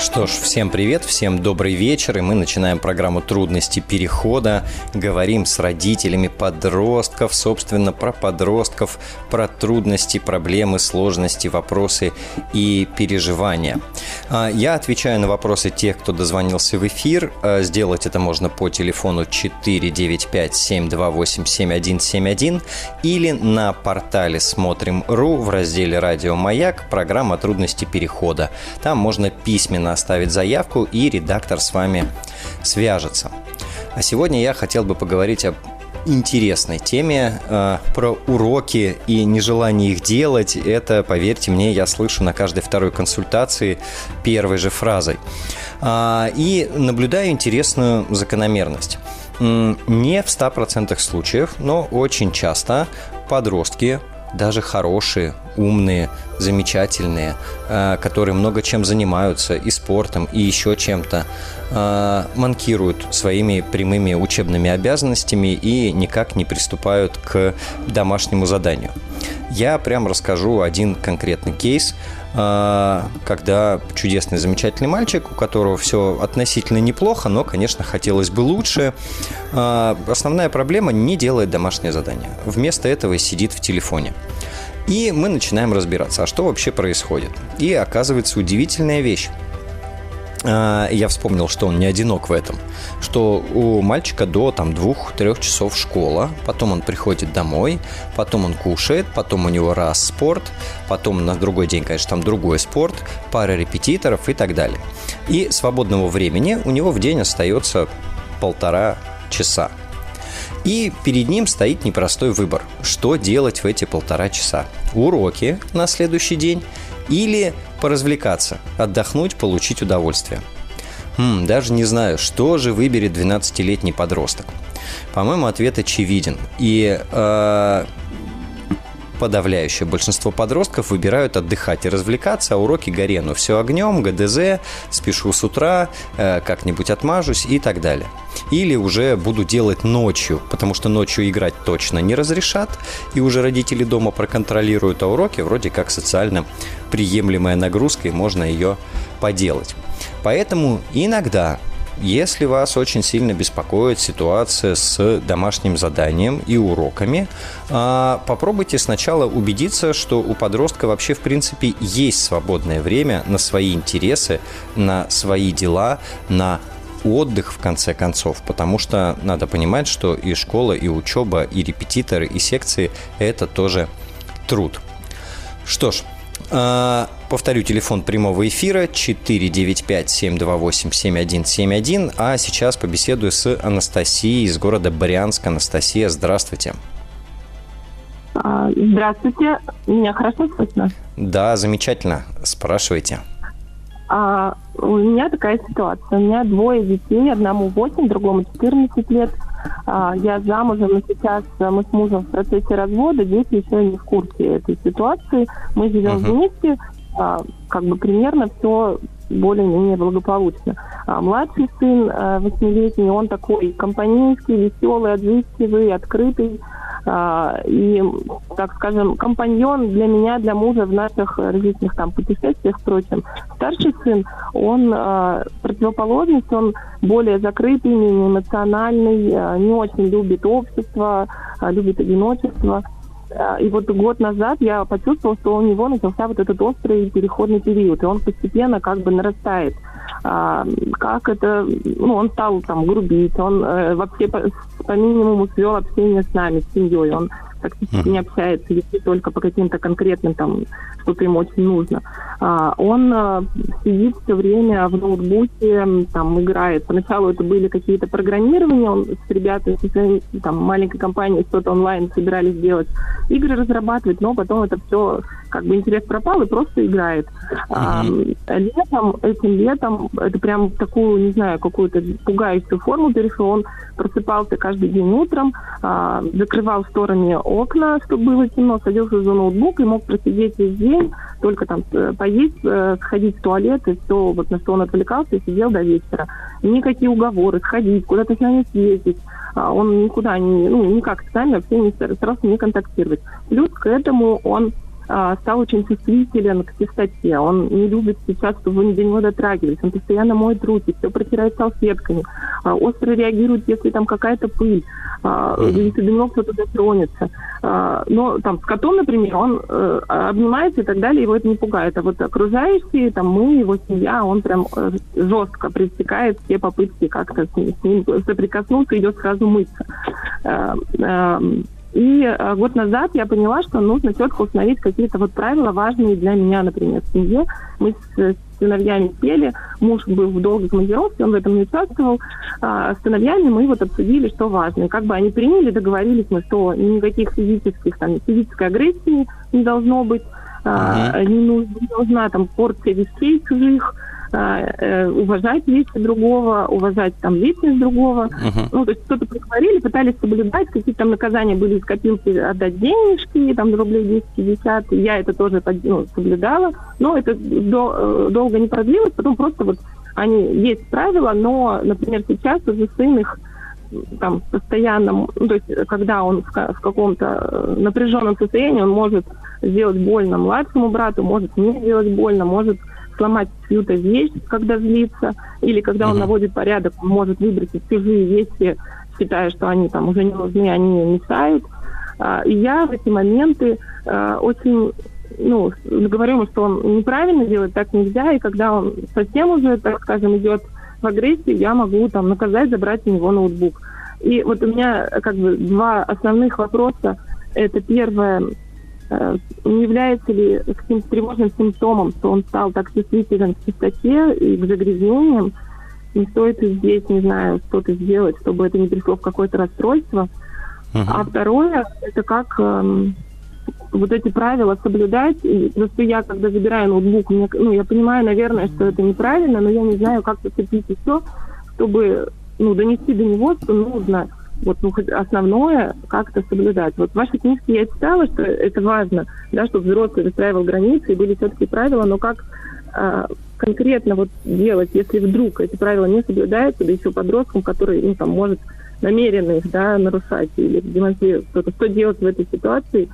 Что ж, всем привет, всем добрый вечер, и мы начинаем программу «Трудности перехода». Говорим с родителями подростков, собственно, про подростков, про трудности, проблемы, сложности, вопросы и переживания. А, я отвечаю на вопросы тех, кто дозвонился в эфир. А, сделать это можно по телефону 495-728-7171 или на портале «Смотрим.ру» в разделе «Радио Маяк» программа «Трудности перехода». Там можно письменно оставить заявку, и редактор с вами свяжется. А сегодня я хотел бы поговорить об интересной теме э, про уроки и нежелание их делать. Это, поверьте мне, я слышу на каждой второй консультации первой же фразой. Э, и наблюдаю интересную закономерность. Не в 100% случаев, но очень часто подростки даже хорошие, умные, замечательные, э, которые много чем занимаются, и спортом, и еще чем-то, э, манкируют своими прямыми учебными обязанностями и никак не приступают к домашнему заданию. Я прям расскажу один конкретный кейс, э, когда чудесный, замечательный мальчик, у которого все относительно неплохо, но, конечно, хотелось бы лучше. Основная проблема – не делает домашнее задание. Вместо этого сидит в телефоне. И мы начинаем разбираться, а что вообще происходит. И оказывается удивительная вещь. А, я вспомнил, что он не одинок в этом. Что у мальчика до там двух-трех часов школа, потом он приходит домой, потом он кушает, потом у него раз спорт, потом на другой день, конечно, там другой спорт, пара репетиторов и так далее. И свободного времени у него в день остается полтора часа. И перед ним стоит непростой выбор, что делать в эти полтора часа. Уроки на следующий день или поразвлекаться, отдохнуть, получить удовольствие. Хм, даже не знаю, что же выберет 12-летний подросток. По-моему, ответ очевиден. И э, подавляющее большинство подростков выбирают отдыхать и развлекаться, а уроки горе. Ну, все огнем, ГДЗ, спешу с утра, э, как-нибудь отмажусь и так далее. Или уже буду делать ночью, потому что ночью играть точно не разрешат, и уже родители дома проконтролируют, а уроки вроде как социально приемлемая нагрузка, и можно ее поделать. Поэтому иногда если вас очень сильно беспокоит ситуация с домашним заданием и уроками, а, попробуйте сначала убедиться, что у подростка вообще в принципе есть свободное время на свои интересы, на свои дела, на отдых в конце концов, потому что надо понимать, что и школа, и учеба, и репетиторы, и секции – это тоже труд. Что ж, повторю, телефон прямого эфира 495-728-7171. А сейчас побеседую с Анастасией из города Брянск. Анастасия, здравствуйте. А, здравствуйте. Меня хорошо слышно? Да, замечательно. Спрашивайте. А, у меня такая ситуация. У меня двое детей, одному 8, другому 14 лет. А, я замужем, но сейчас мы с мужем в процессе развода, дети еще не в курсе этой ситуации. Мы живем uh-huh. вместе, а, как бы примерно все более-менее благополучно. А младший сын, а, восьмилетний, он такой компанейский, веселый, отзывчивый, открытый. А, и, так скажем, компаньон для меня, для мужа в наших различных там путешествиях, впрочем. Старший сын, он а, противоположность, он более закрытый, менее эмоциональный, а, не очень любит общество, любит одиночество. И вот год назад я почувствовала, что у него начался вот этот острый переходный период, и он постепенно как бы нарастает. А, как это, ну, он стал там грубить, он э, вообще по, по минимуму свел общение с нами, с семьей, он практически uh-huh. не общается, если только по каким-то конкретным там, что-то ему очень нужно. А, он а, сидит все время в ноутбуке, там играет. Поначалу это были какие-то программирования, он с ребятами, своей там, маленькой компанией что-то онлайн собирались делать, игры разрабатывать, но потом это все как бы интерес пропал и просто играет. Uh-huh. А, летом, этим летом, это прям такую, не знаю, какую-то пугающую форму перешел. Он просыпался каждый день утром, а, закрывал шторами окна, чтобы было темно, садился за ноутбук и мог просидеть весь день, только там э, поесть, э, сходить в туалет, и все, вот на что он отвлекался, и сидел до вечера. Никакие уговоры, сходить, куда-то с нами съездить. А он никуда не, ну, никак с нами вообще не старался не контактировать. Плюс к этому он стал очень чувствителен к чистоте. Он не любит сейчас, чтобы вы до него дотрагивались. Он постоянно моет руки, все протирает салфетками. А, остро реагирует, если там какая-то пыль, mm-hmm. если до него кто-то дотронется. Но там с котом, например, он э, обнимается и так далее, его это не пугает. А вот окружающие, там мы, его семья, он прям э, жестко пресекает все попытки как-то с ним, с ним соприкоснуться, идет сразу мыться. И э, год назад я поняла, что нужно четко установить какие-то вот правила важные для меня, например, в семье. Мы с сыновьями пели, муж был в долгой командировке, он в этом не участвовал. А с сыновьями мы вот обсудили, что важно. И как бы они приняли, договорились мы, что никаких физических, там, физической агрессии не должно быть, uh-huh. не, нужна, не должна там порция вещей чужих, уважать вещи другого, уважать там личность другого. Uh-huh. Ну, то есть что-то проговорили, пытались соблюдать, какие-то там наказания были из копилки отдать денежки, там рублей 10-50, я это тоже ну, соблюдала, но это до, э, долго не продлилось, потом просто вот они есть правила, но, например, сейчас уже сын их там постоянно, ну, то есть когда он в, в каком-то э, напряженном состоянии, он может сделать больно младшему брату, может не сделать больно, может сломать чью-то вещь, когда злится, или когда mm-hmm. он наводит порядок, он может выбросить чужие вещи, считая, что они там уже не нужны, они мешают. А, и я в эти моменты а, очень ну, говорю ему, что он неправильно делает, так нельзя, и когда он совсем уже, так скажем, идет в агрессию, я могу там наказать, забрать у него ноутбук. И вот у меня как бы два основных вопроса. Это первое, не является ли каким-то тревожным симптомом, что он стал так чувствителен к чистоте и к загрязнениям, не стоит здесь, не знаю, что-то сделать, чтобы это не пришло в какое-то расстройство. Uh-huh. А второе, это как эм, вот эти правила соблюдать. И просто я, когда забираю ноутбук, мне, ну, я понимаю, наверное, что это неправильно, но я не знаю, как поступить еще, чтобы ну, донести до него, что нужно вот ну, основное как-то соблюдать. Вот в вашей книжке я читала, что это важно, да, чтобы взрослый выстраивал границы и были все-таки правила, но как а, конкретно вот делать, если вдруг эти правила не соблюдаются, да еще подросткам, который, ну, там, может намеренно их, да, нарушать или демонстрировать что-то, что делать в этой ситуации,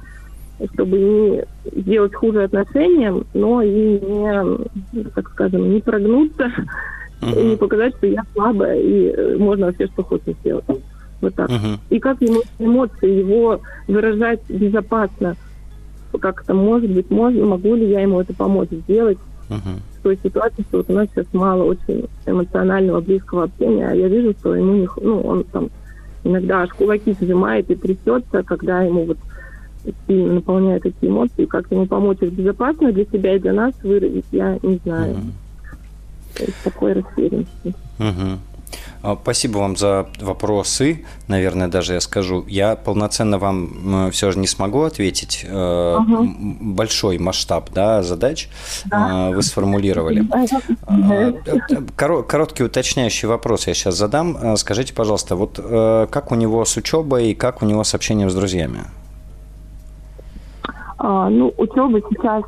чтобы не сделать хуже отношениям, но и не, так скажем, не прогнуться, uh-huh. и не показать, что я слабая, и э, можно вообще что хочешь сделать. Вот так. Угу. И как ему эмоции его выражать безопасно. Как это может быть, можно, могу ли я ему это помочь сделать угу. в той ситуации, что вот у нас сейчас мало очень эмоционального, близкого общения, а я вижу, что ему не, ну, он там иногда аж кулаки сжимает и трясется, когда ему вот сильно наполняют эти эмоции, как ему помочь их безопасно для себя и для нас выразить, я не знаю. Угу. То есть такой растерянности. Угу. А, спасибо вам за вопросы. Наверное, даже я скажу. Я полноценно вам все же не смогу ответить. Угу. Большой масштаб да, задач да. вы сформулировали. А, короткий уточняющий вопрос я сейчас задам. Скажите, пожалуйста, вот как у него с учебой и как у него с общением с друзьями? А, ну, учеба сейчас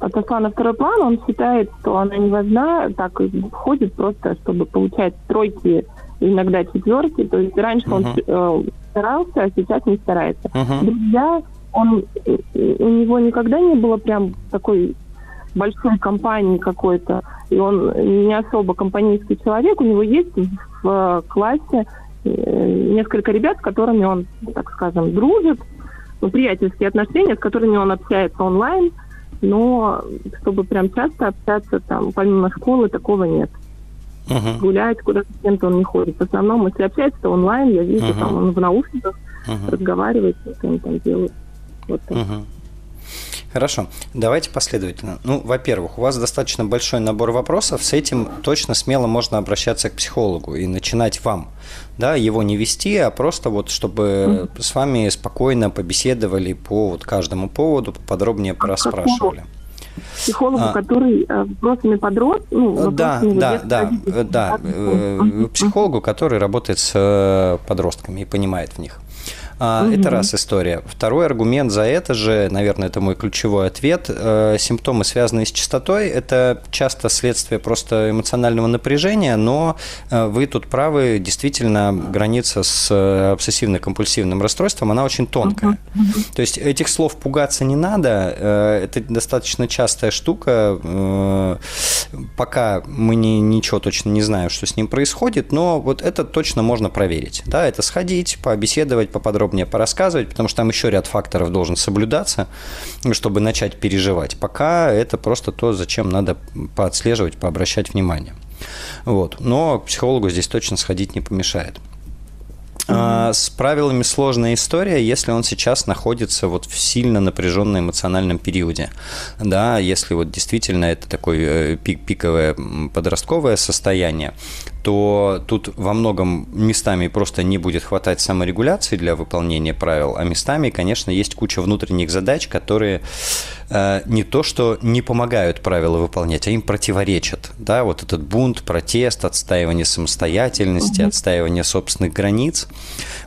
отошла на второй план. Он считает, что она не важна, так и ходит просто, чтобы получать тройки, иногда четверки. То есть раньше uh-huh. он э, старался, а сейчас не старается. Uh-huh. Друзья, он, у него никогда не было прям такой большой компании какой-то, и он не особо компанейский человек. У него есть в классе э, несколько ребят, с которыми он, так скажем, дружит, ну, приятельские отношения, с которыми он общается онлайн, но чтобы прям часто общаться там, помимо школы, такого нет. Uh-huh. Гулять куда-то с кем-то он не ходит. В основном, если общается, то онлайн, я вижу, uh-huh. там он в наушниках uh-huh. разговаривает, что он там делает. Вот так. Uh-huh. Хорошо, давайте последовательно. Ну, во-первых, у вас достаточно большой набор вопросов, с этим точно смело можно обращаться к психологу и начинать вам, да, его не вести, а просто вот, чтобы mm-hmm. с вами спокойно побеседовали по вот каждому поводу, подробнее проспрашивали. Психологу, а, который э, вопросами подростков, ну, да, да, да, да, да, э, психологу, который работает с э, подростками и понимает в них. Угу. Это раз история. Второй аргумент за это же, наверное, это мой ключевой ответ. Э, симптомы, связанные с частотой, это часто следствие просто эмоционального напряжения, но э, вы тут правы, действительно, граница с обсессивно-компульсивным расстройством, она очень тонкая. Угу. То есть этих слов пугаться не надо, это достаточно частая штука, пока мы не, ничего точно не знаем, что с ним происходит, но вот это точно можно проверить. Да, это сходить, побеседовать, поподробнее порассказывать, потому что там еще ряд факторов должен соблюдаться, чтобы начать переживать. Пока это просто то, зачем надо поотслеживать, пообращать внимание. Вот. Но психологу здесь точно сходить не помешает. А, с правилами сложная история, если он сейчас находится вот в сильно напряженном эмоциональном периоде. Да, если вот действительно это такое э, пик, пиковое подростковое состояние, то тут во многом местами просто не будет хватать саморегуляции для выполнения правил, а местами, конечно, есть куча внутренних задач, которые не то что не помогают правила выполнять, а им противоречат. Да, вот этот бунт, протест, отстаивание самостоятельности, угу. отстаивание собственных границ.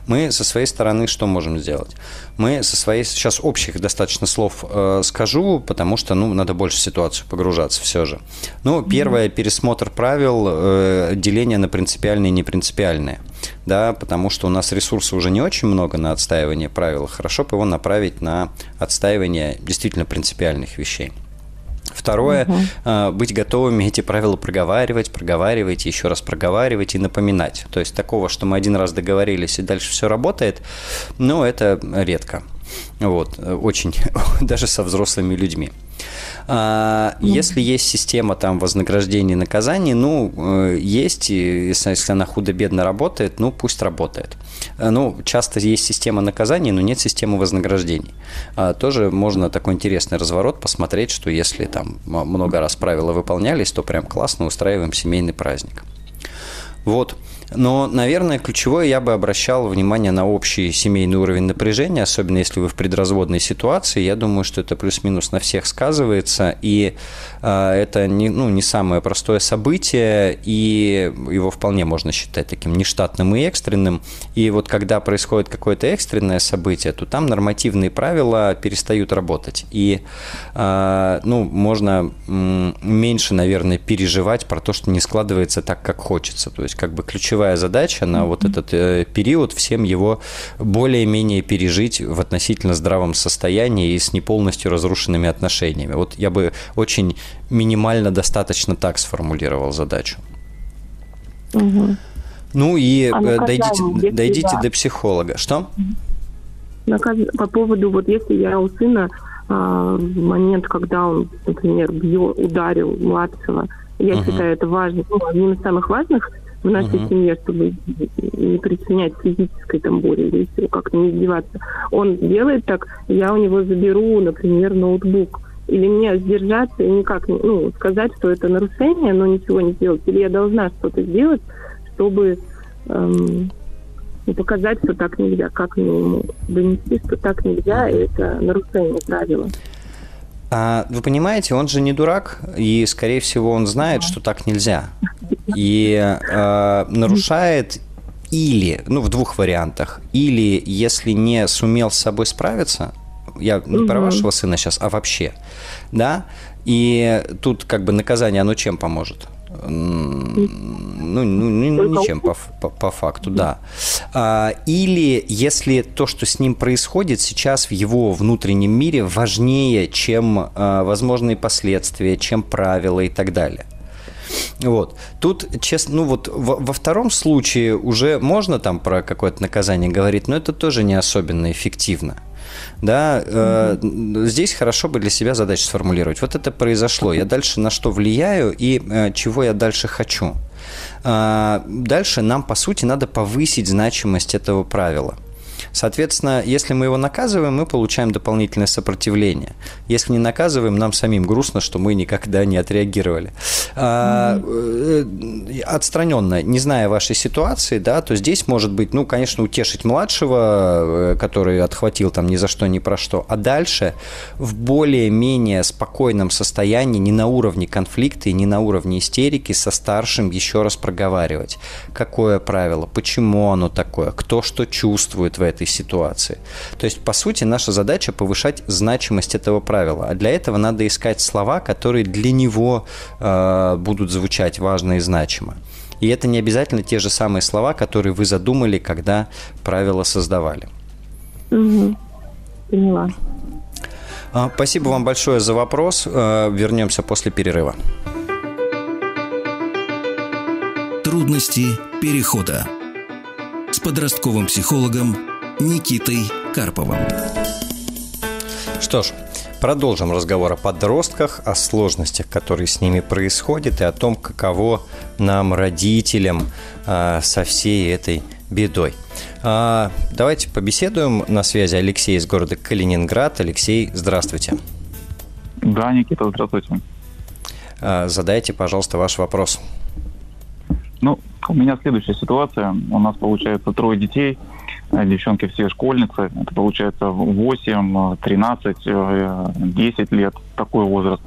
Мы со своей стороны что можем сделать? Мы со своей сейчас общих достаточно слов э, скажу, потому что ну надо больше в ситуацию погружаться все же. Ну, первое пересмотр правил, э, деление на принципиальные и непринципиальные, да, потому что у нас ресурсов уже не очень много на отстаивание правил. Хорошо бы его направить на отстаивание действительно принципиальных вещей. Второе, угу. быть готовыми эти правила проговаривать, проговаривать, еще раз проговаривать и напоминать. То есть такого, что мы один раз договорились и дальше все работает, ну, это редко. Вот, очень, даже со взрослыми людьми. А, если есть система там вознаграждения и наказаний, ну, э, есть, если, если она худо-бедно работает, ну, пусть работает. Э, ну, часто есть система наказаний, но нет системы вознаграждений. А, тоже можно такой интересный разворот посмотреть, что если там много раз правила выполнялись, то прям классно устраиваем семейный праздник. Вот. Но, наверное, ключевое я бы обращал внимание на общий семейный уровень напряжения, особенно если вы в предразводной ситуации. Я думаю, что это плюс-минус на всех сказывается, и э, это не, ну, не самое простое событие, и его вполне можно считать таким нештатным и экстренным. И вот когда происходит какое-то экстренное событие, то там нормативные правила перестают работать. И э, ну, можно меньше, наверное, переживать про то, что не складывается так, как хочется. То есть как бы ключевая ключевая задача на вот этот э, период всем его более-менее пережить в относительно здравом состоянии и с не полностью разрушенными отношениями. Вот я бы очень минимально достаточно так сформулировал задачу. Угу. Ну и а э, дойдите, дойдите да. до психолога. Что? По поводу, вот если я у сына а, в момент, когда он, например, бьет, ударил младшего, я угу. считаю это важным, ну, одним из самых важных в нашей uh-huh. семье, чтобы не причинять физической там боли или все, как не издеваться. Он делает так, я у него заберу, например, ноутбук. Или мне сдержаться и никак не, ну, сказать, что это нарушение, но ничего не сделать. Или я должна что-то сделать, чтобы эм, показать, что так нельзя. Как мне ему донести, что так нельзя, и это нарушение правила. А вы понимаете, он же не дурак, и, скорее всего, он знает, что так нельзя. И э, нарушает или, ну, в двух вариантах, или если не сумел с собой справиться, я не про вашего сына сейчас, а вообще, да, и тут как бы наказание, оно чем поможет? Ну, ну ничем по, по, по факту, да. А, или если то, что с ним происходит сейчас в его внутреннем мире, важнее, чем а, возможные последствия, чем правила и так далее. Вот. Тут, честно, ну вот во, во втором случае уже можно там про какое-то наказание говорить, но это тоже не особенно эффективно да, э, здесь хорошо бы для себя задачу сформулировать. Вот это произошло, я дальше на что влияю и э, чего я дальше хочу. Э, дальше нам, по сути, надо повысить значимость этого правила. Соответственно, если мы его наказываем, мы получаем дополнительное сопротивление. Если не наказываем, нам самим грустно, что мы никогда не отреагировали. Mm-hmm. Отстраненно, не зная вашей ситуации, да, то здесь может быть, ну, конечно, утешить младшего, э, который отхватил там ни за что, ни про что, а дальше в более-менее спокойном состоянии, не на уровне конфликта и не на уровне истерики, со старшим еще раз проговаривать, какое правило, почему оно такое, кто что чувствует в этой этой ситуации. То есть, по сути, наша задача повышать значимость этого правила. А для этого надо искать слова, которые для него э, будут звучать важно и значимо. И это не обязательно те же самые слова, которые вы задумали, когда правила создавали. Угу. Поняла. А, спасибо вам большое за вопрос. Э, вернемся после перерыва. Трудности перехода с подростковым психологом Никитой Карповым. Что ж, продолжим разговор о подростках, о сложностях, которые с ними происходят, и о том, каково нам, родителям, а, со всей этой бедой. А, давайте побеседуем. На связи Алексей из города Калининград. Алексей, здравствуйте. Да, Никита, здравствуйте. А, задайте, пожалуйста, ваш вопрос. Ну, у меня следующая ситуация. У нас, получается, трое детей. Девчонки все школьницы. Это, получается, 8, 13, 10 лет. Такой возраст.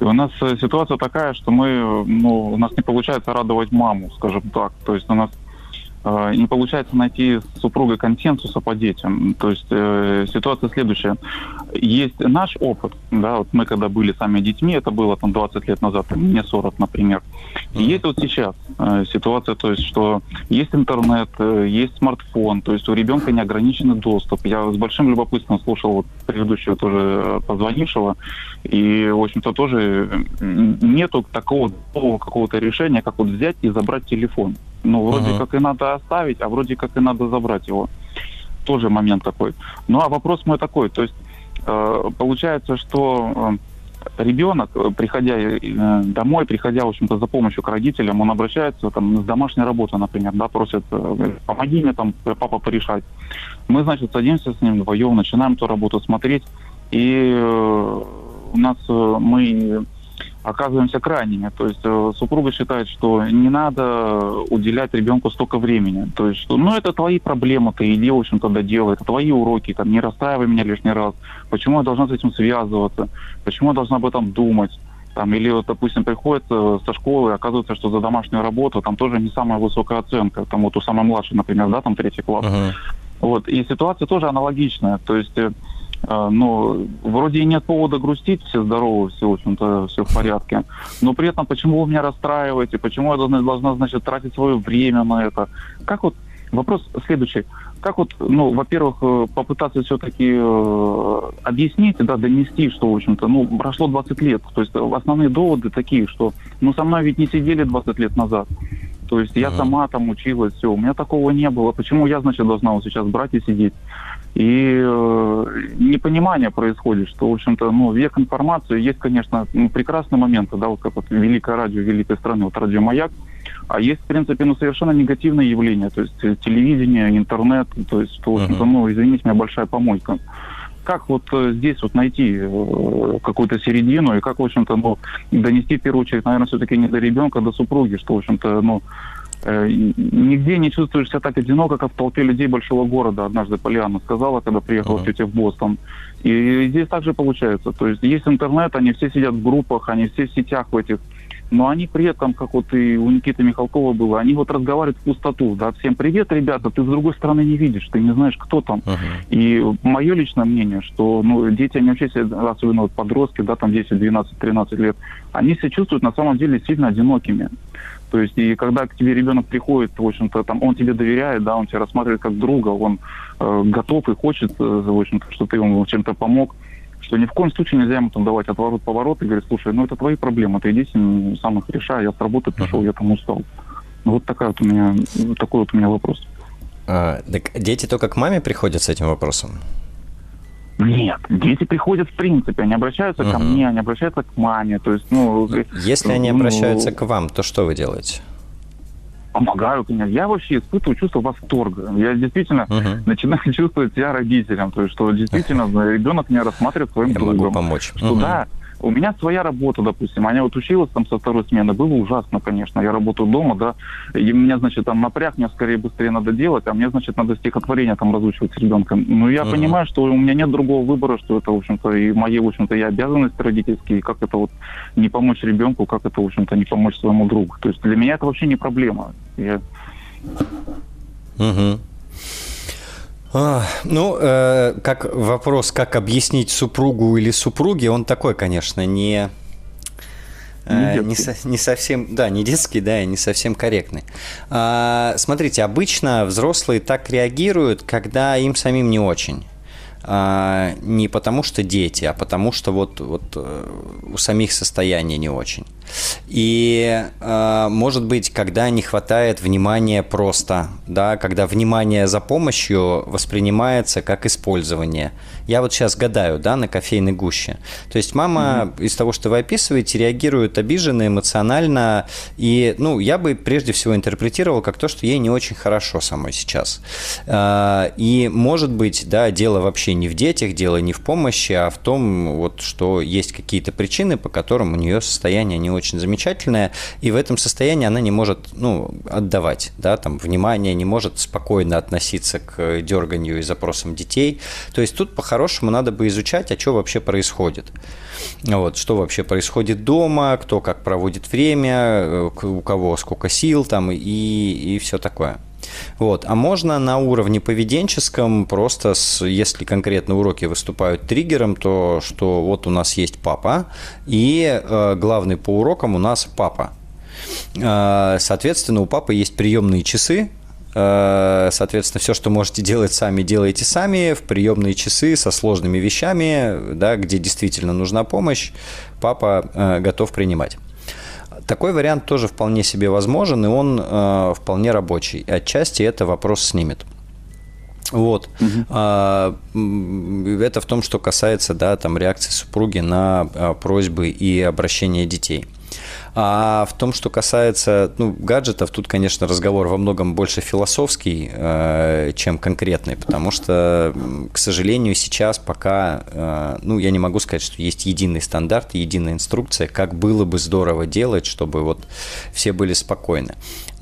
И у нас ситуация такая, что мы, ну, у нас не получается радовать маму, скажем так. То есть у нас Э, не получается найти с супругой консенсуса по детям. То есть э, ситуация следующая. Есть наш опыт, да, вот мы когда были сами детьми, это было там 20 лет назад, мне 40, например. И есть вот сейчас э, ситуация, то есть, что есть интернет, э, есть смартфон, то есть у ребенка неограниченный доступ. Я с большим любопытством слушал вот предыдущего тоже э, позвонившего, и, в общем-то, тоже нету такого какого-то решения, как вот взять и забрать телефон. Ну, вроде uh-huh. как и надо оставить, а вроде как и надо забрать его. Тоже момент такой. Ну, а вопрос мой такой, то есть э, получается, что э, ребенок, приходя э, домой, приходя, в общем-то, за помощью к родителям, он обращается там с домашней работы, например, да, просит, э, помоги мне там, папа, порешать. Мы, значит, садимся с ним вдвоем, начинаем эту работу смотреть, и э, у нас э, мы оказываемся крайними. То есть э, супруга считает, что не надо уделять ребенку столько времени. То есть, что, ну, это твои проблемы, ты иди, в общем-то, доделай, это твои уроки, там, не расстраивай меня лишний раз. Почему я должна с этим связываться? Почему я должна об этом думать? Там, или, вот, допустим, приходит э, со школы, оказывается, что за домашнюю работу там тоже не самая высокая оценка. Там вот у самой младшей, например, да, там третий класс. Uh-huh. Вот. И ситуация тоже аналогичная. То есть э, ну, вроде и нет повода грустить, все здоровы, все, в общем-то, все в порядке. Но при этом, почему вы меня расстраиваете, почему я должна, должна, значит, тратить свое время на это? Как вот, вопрос следующий. Как вот, ну, во-первых, э, попытаться все-таки э, объяснить, да, донести, что, в общем-то, ну, прошло 20 лет. То есть основные доводы такие, что, ну, со мной ведь не сидели 20 лет назад. То есть я сама там училась, все, у меня такого не было. Почему я, значит, должна вот сейчас брать и сидеть? И э, непонимание происходит, что, в общем-то, ну, век информации, есть, конечно, ну, прекрасные моменты, да, вот как вот великое радио великой страны, вот радио «Маяк», а есть, в принципе, ну, совершенно негативные явления, то есть э, телевидение, интернет, то есть, в общем-то, ну, извините меня, большая помойка. Как вот э, здесь вот найти э, какую-то середину и как, в общем-то, ну, донести, в первую очередь, наверное, все-таки не до ребенка, а до супруги, что, в общем-то, ну, нигде не чувствуешь себя так одиноко, как в толпе людей большого города, однажды Полиана сказала, когда приехала uh-huh. тетя в Бостон. И здесь также получается. То есть есть интернет, они все сидят в группах, они все в сетях в этих. Но они при этом, как вот и у Никиты Михалкова было, они вот разговаривают в пустоту. Да, всем привет, ребята, ты с другой стороны не видишь, ты не знаешь, кто там. Uh-huh. И мое личное мнение, что ну, дети, они вообще, особенно вот подростки, да, там 10, 12, 13 лет, они себя чувствуют на самом деле сильно одинокими. То есть, и когда к тебе ребенок приходит, в общем-то, там, он тебе доверяет, да, он тебя рассматривает как друга, он э, готов и хочет, э, в общем-то, что ты ему чем-то помог, что ни в коем случае нельзя ему там давать отворот-поворот и говорить, слушай, ну это твои проблемы, ты иди с ним сам их решай, я с работы пришел, я там устал. Ну, вот такая вот у меня, такой вот у меня вопрос. А, так дети только к маме приходят с этим вопросом? Нет, дети приходят в принципе, они обращаются угу. ко мне, они обращаются к маме, то есть, ну... Если они ну, обращаются к вам, то что вы делаете? Помогаю, конечно. Я вообще испытываю чувство восторга. Я действительно uh начинаю чувствовать себя родителем, то есть, что действительно ребенок меня рассматривает своим Я другом. могу помочь. Что uh да, у меня своя работа, допустим. Аня вот училась там со второй смены. Было ужасно, конечно. Я работаю дома, да. И меня, значит, там напряг, мне скорее быстрее надо делать, а мне, значит, надо стихотворение там разучивать с ребенком. Ну, я uh-huh. понимаю, что у меня нет другого выбора, что это, в общем-то, и мои, в общем-то, и обязанности родительские, и как это вот не помочь ребенку, как это, в общем-то, не помочь своему другу. То есть для меня это вообще не проблема. Я... Угу. А, ну, э, как вопрос, как объяснить супругу или супруге, он такой, конечно, не... Не, э, не, со, не совсем, да, не детский, да, и не совсем корректный. А, смотрите, обычно взрослые так реагируют, когда им самим не очень. А, не потому что дети, а потому что вот, вот э, у самих состояние не очень. И э, может быть, когда не хватает внимания просто, да, когда внимание за помощью воспринимается как использование. Я вот сейчас гадаю, да, на кофейной гуще. То есть мама mm-hmm. из того, что вы описываете, реагирует обиженно, эмоционально, и, ну, я бы прежде всего интерпретировал как то, что ей не очень хорошо самой сейчас. Э, и может быть, да, дело вообще не в детях, дело не в помощи, а в том, вот, что есть какие-то причины, по которым у нее состояние не очень замечательная, и в этом состоянии она не может ну, отдавать да, там, внимание, не может спокойно относиться к дерганию и запросам детей. То есть тут по-хорошему надо бы изучать, а что вообще происходит. Вот, что вообще происходит дома, кто как проводит время, э, у кого сколько сил там и, и все такое. Вот. А можно на уровне поведенческом просто, с, если конкретно уроки выступают триггером, то что вот у нас есть папа, и э, главный по урокам у нас папа. Э, соответственно, у папы есть приемные часы, Соответственно, все, что можете делать сами, делайте сами в приемные часы со сложными вещами, да, где действительно нужна помощь, папа э, готов принимать. Такой вариант тоже вполне себе возможен, и он э, вполне рабочий. Отчасти это вопрос снимет. Вот. Угу. Это в том, что касается да, там, реакции супруги на а, просьбы и обращения детей. А в том, что касается ну, гаджетов, тут, конечно, разговор во многом больше философский, э, чем конкретный, потому что, к сожалению, сейчас пока, э, ну, я не могу сказать, что есть единый стандарт, единая инструкция, как было бы здорово делать, чтобы вот все были спокойны.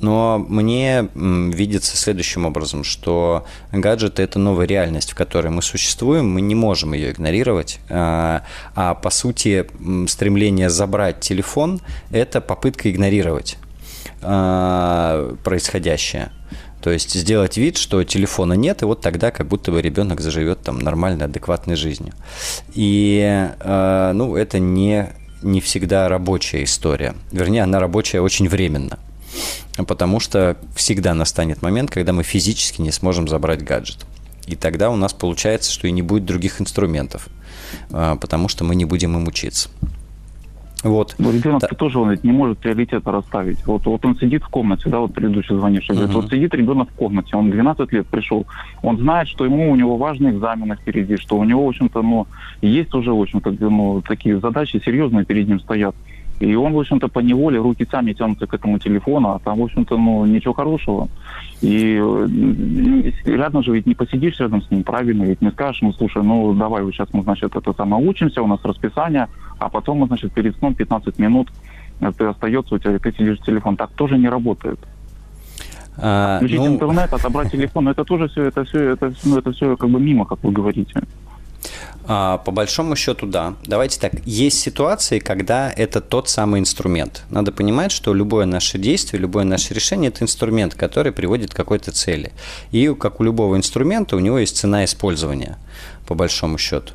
Но мне видится следующим образом, что гаджеты – это новая реальность, в которой мы существуем, мы не можем ее игнорировать, а, а по сути стремление забрать телефон – это попытка игнорировать а, происходящее. То есть сделать вид, что телефона нет, и вот тогда как будто бы ребенок заживет там нормальной, адекватной жизнью. И э, ну, это не, не всегда рабочая история. Вернее, она рабочая очень временно потому что всегда настанет момент, когда мы физически не сможем забрать гаджет. И тогда у нас получается, что и не будет других инструментов, а, потому что мы не будем им учиться. Вот. Но ребенок да. тоже он ведь не может приоритета расставить. Вот, вот он сидит в комнате, да, вот предыдущий звонивший, говорит, вот сидит ребенок в комнате, он 12 лет пришел, он знает, что ему у него важные экзамены впереди, что у него, в общем-то, ну, есть уже, в общем-то, ну, такие задачи серьезные перед ним стоят. И он, в общем-то, по неволе руки сами тянутся к этому телефону, а там, в общем-то, ну, ничего хорошего. И э, рядом же ведь не посидишь рядом с ним, правильно, ведь не скажешь ему, слушай, ну, давай, вот сейчас мы, значит, это самое учимся, у нас расписание, а потом мы, значит, перед сном 15 минут ты остается у тебя, ты сидишь телефон. Так тоже не работает. А, Включить ну... интернет, отобрать телефон, это тоже все, это все, это, ну, это все как бы мимо, как вы говорите. А, по большому счету, да. Давайте так. Есть ситуации, когда это тот самый инструмент. Надо понимать, что любое наше действие, любое наше решение – это инструмент, который приводит к какой-то цели. И как у любого инструмента, у него есть цена использования, по большому счету.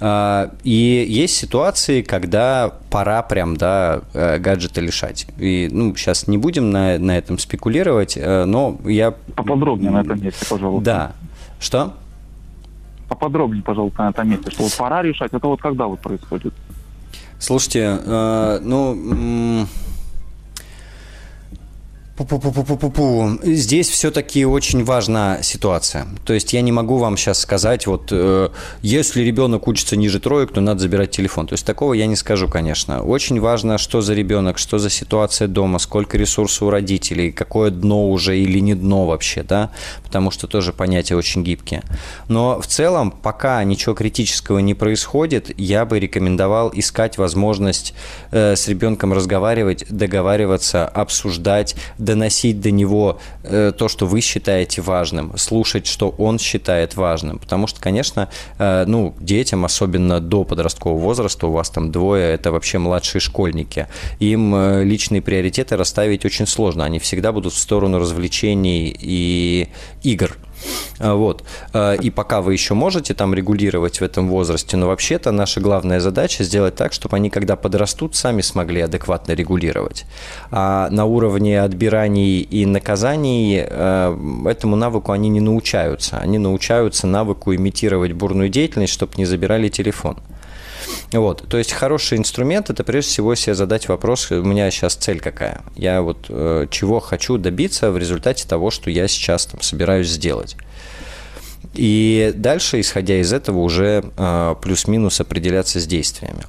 А, и есть ситуации, когда пора прям, да, э, гаджета лишать. И, ну, сейчас не будем на, на этом спекулировать, э, но я... Поподробнее на этом месте, пожалуйста. Да. Что? Поподробнее, пожалуйста, на этом месте, что вот пора решать, это вот когда вот происходит? Слушайте, э, ну... Пу-пу-пу-пу-пу-пу. Здесь все-таки очень важна ситуация. То есть я не могу вам сейчас сказать, вот э, если ребенок учится ниже троек, то надо забирать телефон. То есть такого я не скажу, конечно. Очень важно, что за ребенок, что за ситуация дома, сколько ресурсов у родителей, какое дно уже или не дно вообще, да, потому что тоже понятия очень гибкие. Но в целом, пока ничего критического не происходит, я бы рекомендовал искать возможность э, с ребенком разговаривать, договариваться, обсуждать, доносить до него э, то, что вы считаете важным, слушать, что он считает важным. Потому что, конечно, э, ну, детям, особенно до подросткового возраста, у вас там двое, это вообще младшие школьники, им э, личные приоритеты расставить очень сложно. Они всегда будут в сторону развлечений и игр. А, вот. А, и пока вы еще можете там регулировать в этом возрасте, но вообще-то наша главная задача сделать так, чтобы они, когда подрастут, сами смогли адекватно регулировать. А на уровне отбираний и наказаний а, этому навыку они не научаются. Они научаются навыку имитировать бурную деятельность, чтобы не забирали телефон. Вот, то есть хороший инструмент – это прежде всего себе задать вопрос, у меня сейчас цель какая? Я вот э, чего хочу добиться в результате того, что я сейчас там собираюсь сделать. И дальше, исходя из этого, уже э, плюс-минус определяться с действиями.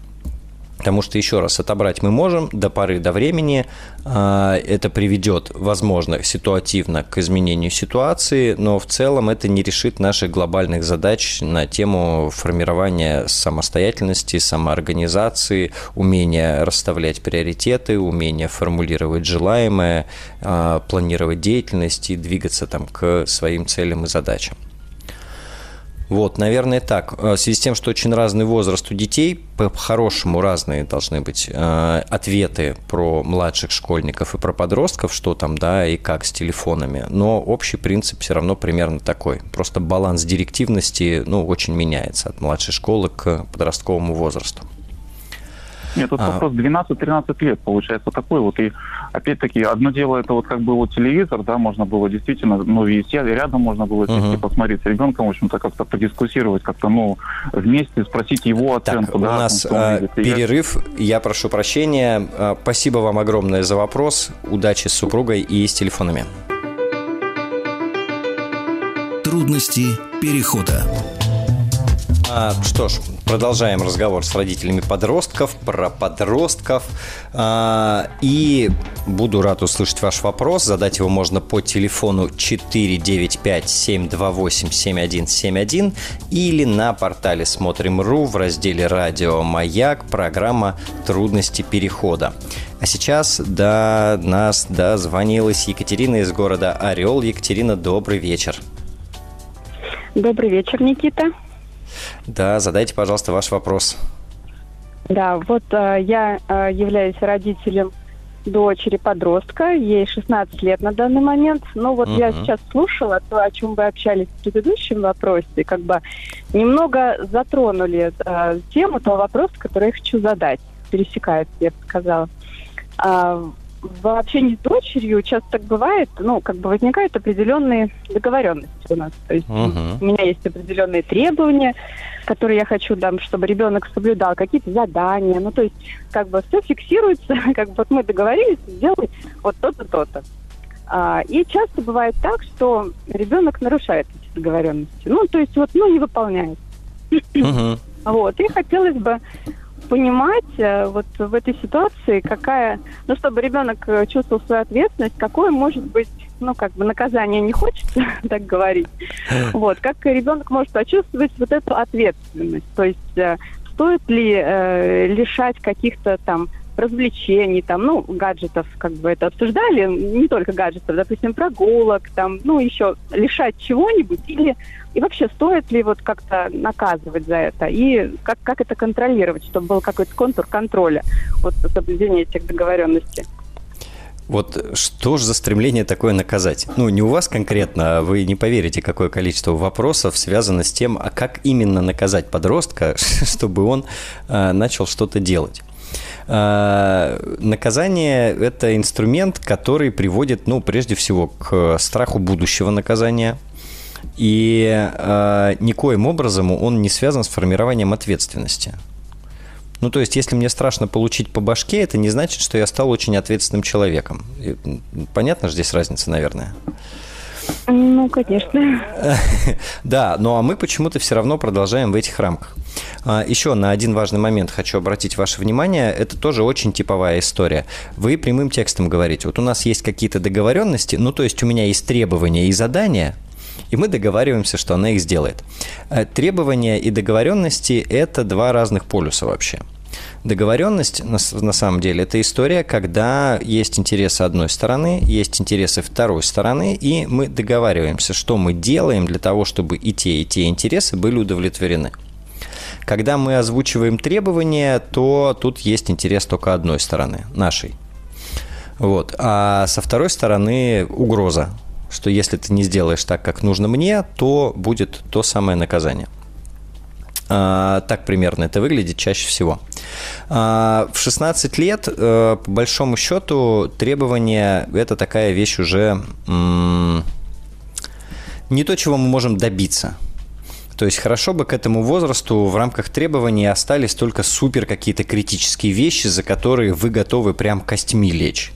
Потому что, еще раз, отобрать мы можем до поры до времени. А, это приведет, возможно, ситуативно к изменению ситуации, но в целом это не решит наших глобальных задач на тему формирования самостоятельности, самоорганизации, умения расставлять приоритеты, умения формулировать желаемое, а, планировать деятельность и двигаться там к своим целям и задачам. Вот, наверное, так. Э, в связи с тем, что очень разный возраст у детей, по-хорошему разные должны быть э, ответы про младших школьников и про подростков, что там, да, и как с телефонами. Но общий принцип все равно примерно такой. Просто баланс директивности, ну, очень меняется от младшей школы к подростковому возрасту. Нет, тут а... вопрос 12-13 лет получается такой вот. И опять-таки, одно дело это вот как бы вот телевизор, да, можно было действительно, ну, вести, рядом можно было сесть uh-huh. посмотреть с ребенком, в общем-то, как-то подискуссировать, как-то, ну, вместе спросить его оценку. Так, да, у нас а, перерыв, я прошу прощения. А, спасибо вам огромное за вопрос. Удачи с супругой и с телефонами. Трудности перехода. А, что ж, продолжаем разговор с родителями подростков про подростков. А, и буду рад услышать ваш вопрос. Задать его можно по телефону 495-728-7171 или на портале Смотрим.ру в разделе «Радио Маяк» программа «Трудности перехода». А сейчас до нас дозвонилась Екатерина из города Орел. Екатерина, добрый вечер. Добрый вечер, Никита. Да, задайте, пожалуйста, ваш вопрос. Да, вот э, я э, являюсь родителем дочери подростка, ей 16 лет на данный момент. Но вот uh-huh. я сейчас слушала то, о чем вы общались в предыдущем вопросе, как бы немного затронули э, тему того вопроса, который я хочу задать. Пересекается, я бы сказала. А, в общении с дочерью часто так бывает, ну, как бы возникают определенные договоренности у нас. То есть uh-huh. у меня есть определенные требования, которые я хочу, да, чтобы ребенок соблюдал, какие-то задания. Ну, то есть, как бы все фиксируется, как бы вот мы договорились сделать вот то-то, то-то. А, и часто бывает так, что ребенок нарушает эти договоренности. Ну, то есть вот, ну, не выполняет. Uh-huh. Вот. И хотелось бы понимать э, вот в этой ситуации, какая, ну, чтобы ребенок э, чувствовал свою ответственность, какое может быть, ну, как бы наказание не хочется так говорить. Вот, как ребенок может почувствовать вот эту ответственность. То есть э, стоит ли э, лишать каких-то там развлечений, там, ну, гаджетов, как бы это обсуждали, не только гаджетов, допустим, прогулок, там, ну, еще лишать чего-нибудь, или и вообще стоит ли вот как-то наказывать за это, и как, как это контролировать, чтобы был какой-то контур контроля вот соблюдения этих договоренностей. Вот что же за стремление такое наказать? Ну, не у вас конкретно, а вы не поверите, какое количество вопросов связано с тем, а как именно наказать подростка, чтобы он э, начал что-то делать. А, наказание – это инструмент, который приводит, ну, прежде всего, к страху будущего наказания. И э, никоим образом он не связан с формированием ответственности. Ну, то есть, если мне страшно получить по башке, это не значит, что я стал очень ответственным человеком. Понятно же здесь разница, наверное? Ну, конечно. Да, ну а мы почему-то все равно продолжаем в этих рамках. А, Еще на один важный момент хочу обратить ваше внимание. Это тоже очень типовая история. Вы прямым текстом говорите, вот у нас есть какие-то договоренности, ну то есть у меня есть требования и задания, и мы договариваемся, что она их сделает. Э, требования и договоренности – это два разных полюса вообще. Договоренность, на, на самом деле, это история, когда есть интересы одной стороны, есть интересы второй стороны, и мы договариваемся, что мы делаем для того, чтобы и те, и те интересы были удовлетворены. Когда мы озвучиваем требования, то тут есть интерес только одной стороны, нашей. Вот. А со второй стороны угроза что если ты не сделаешь так, как нужно мне, то будет то самое наказание. А, так примерно это выглядит чаще всего. А, в 16 лет, э, по большому счету, требования – это такая вещь уже не то, чего мы можем добиться. То есть хорошо бы к этому возрасту в рамках требований остались только супер какие-то критические вещи, за которые вы готовы прям костьми лечь.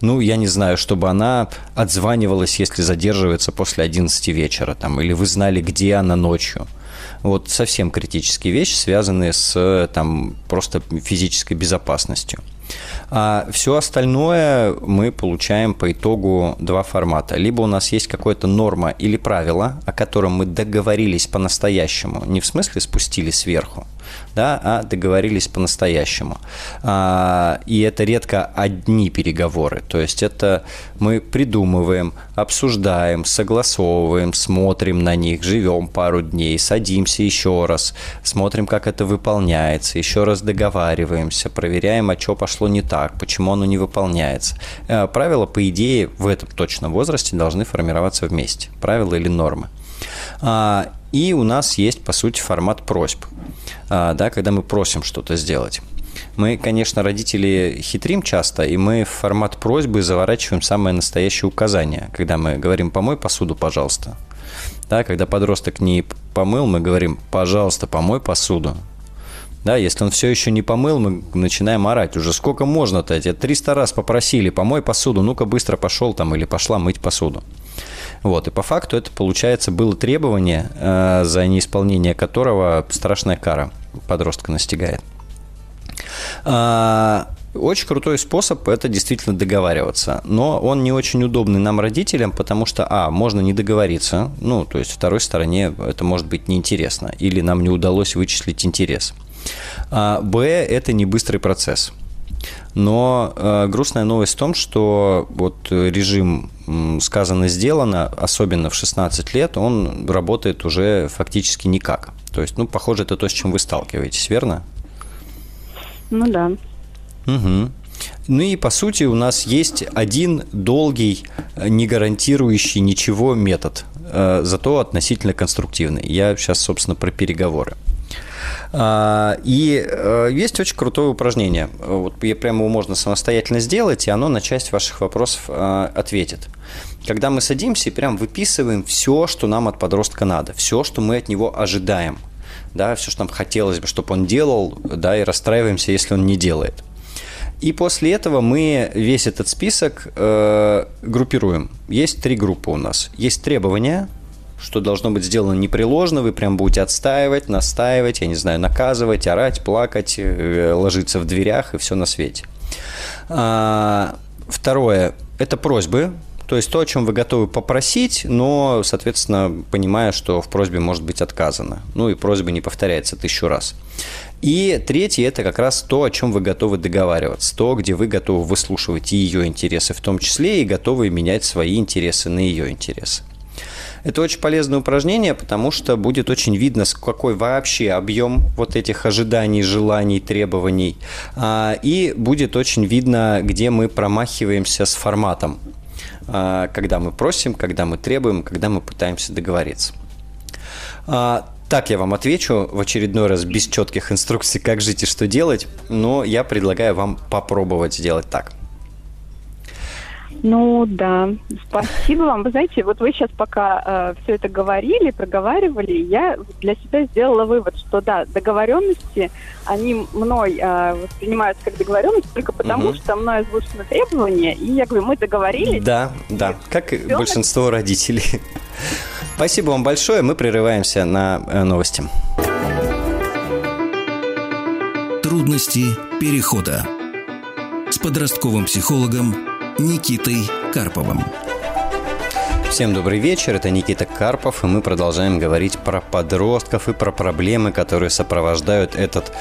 Ну, я не знаю, чтобы она отзванивалась, если задерживается после 11 вечера, там, или вы знали, где она ночью. Вот совсем критические вещи, связанные с там, просто физической безопасностью. А все остальное мы получаем по итогу два формата. Либо у нас есть какая-то норма или правило, о котором мы договорились по-настоящему, не в смысле спустили сверху, да, а договорились по-настоящему. А, и это редко одни переговоры, то есть это мы придумываем, обсуждаем, согласовываем, смотрим на них, живем пару дней, садимся еще раз, смотрим, как это выполняется, еще раз договариваемся, проверяем, а что пошло не так, почему оно не выполняется. Э, правила, по идее, в этом точном возрасте должны формироваться вместе, правила или нормы. А, и у нас есть, по сути, формат просьб, а, да, когда мы просим что-то сделать. Мы, конечно, родители хитрим часто, и мы в формат просьбы заворачиваем самое настоящее указание. Когда мы говорим «помой посуду, пожалуйста». Да, когда подросток не помыл, мы говорим «пожалуйста, помой посуду». Да, если он все еще не помыл, мы начинаем орать. Уже сколько можно-то? Тебя 300 раз попросили, помой посуду, ну-ка быстро пошел там или пошла мыть посуду. Вот, и по факту это, получается, было требование, э, за неисполнение которого страшная кара подростка настигает. А, очень крутой способ – это действительно договариваться. Но он не очень удобный нам, родителям, потому что, а, можно не договориться, ну, то есть второй стороне это может быть неинтересно, или нам не удалось вычислить интерес. А, б – это не быстрый процесс – но э, грустная новость в том, что вот режим сказано сделано, особенно в 16 лет, он работает уже фактически никак. То есть, ну, похоже, это то, с чем вы сталкиваетесь, верно? Ну да. Угу. Ну и по сути у нас есть один долгий, не гарантирующий ничего метод, э, зато относительно конструктивный. Я сейчас, собственно, про переговоры. А, и э, есть очень крутое упражнение. Вот прямо его можно самостоятельно сделать, и оно на часть ваших вопросов э, ответит. Когда мы садимся и прям выписываем все, что нам от подростка надо, все, что мы от него ожидаем, да, все, что нам хотелось бы, чтобы он делал, да, и расстраиваемся, если он не делает. И после этого мы весь этот список э, группируем. Есть три группы у нас. Есть требования, что должно быть сделано непреложно, вы прям будете отстаивать, настаивать, я не знаю, наказывать, орать, плакать, э, ложиться в дверях и все на свете. А, второе – это просьбы, то есть то, о чем вы готовы попросить, но, соответственно, понимая, что в просьбе может быть отказано. Ну и просьба не повторяется тысячу раз. И третье – это как раз то, о чем вы готовы договариваться, то, где вы готовы выслушивать и ее интересы в том числе, и готовы менять свои интересы на ее интересы. Это очень полезное упражнение, потому что будет очень видно, какой вообще объем вот этих ожиданий, желаний, требований. А, и будет очень видно, где мы промахиваемся с форматом. А, когда мы просим, когда мы требуем, когда мы пытаемся договориться. А, так я вам отвечу в очередной раз без четких инструкций, как жить и что делать, но я предлагаю вам попробовать сделать так. Ну да, спасибо вам. Вы знаете, вот вы сейчас пока э, все это говорили, проговаривали, я для себя сделала вывод, что да, договоренности, они мной э, воспринимаются как договоренность только потому, угу. что мной озвучено требование, и я говорю, мы договорились. Да, да, как и большинство родителей. Спасибо вам большое, мы прерываемся на э, новости. Трудности перехода с подростковым психологом Никитой Карповым. Всем добрый вечер, это Никита Карпов, и мы продолжаем говорить про подростков и про проблемы, которые сопровождают этот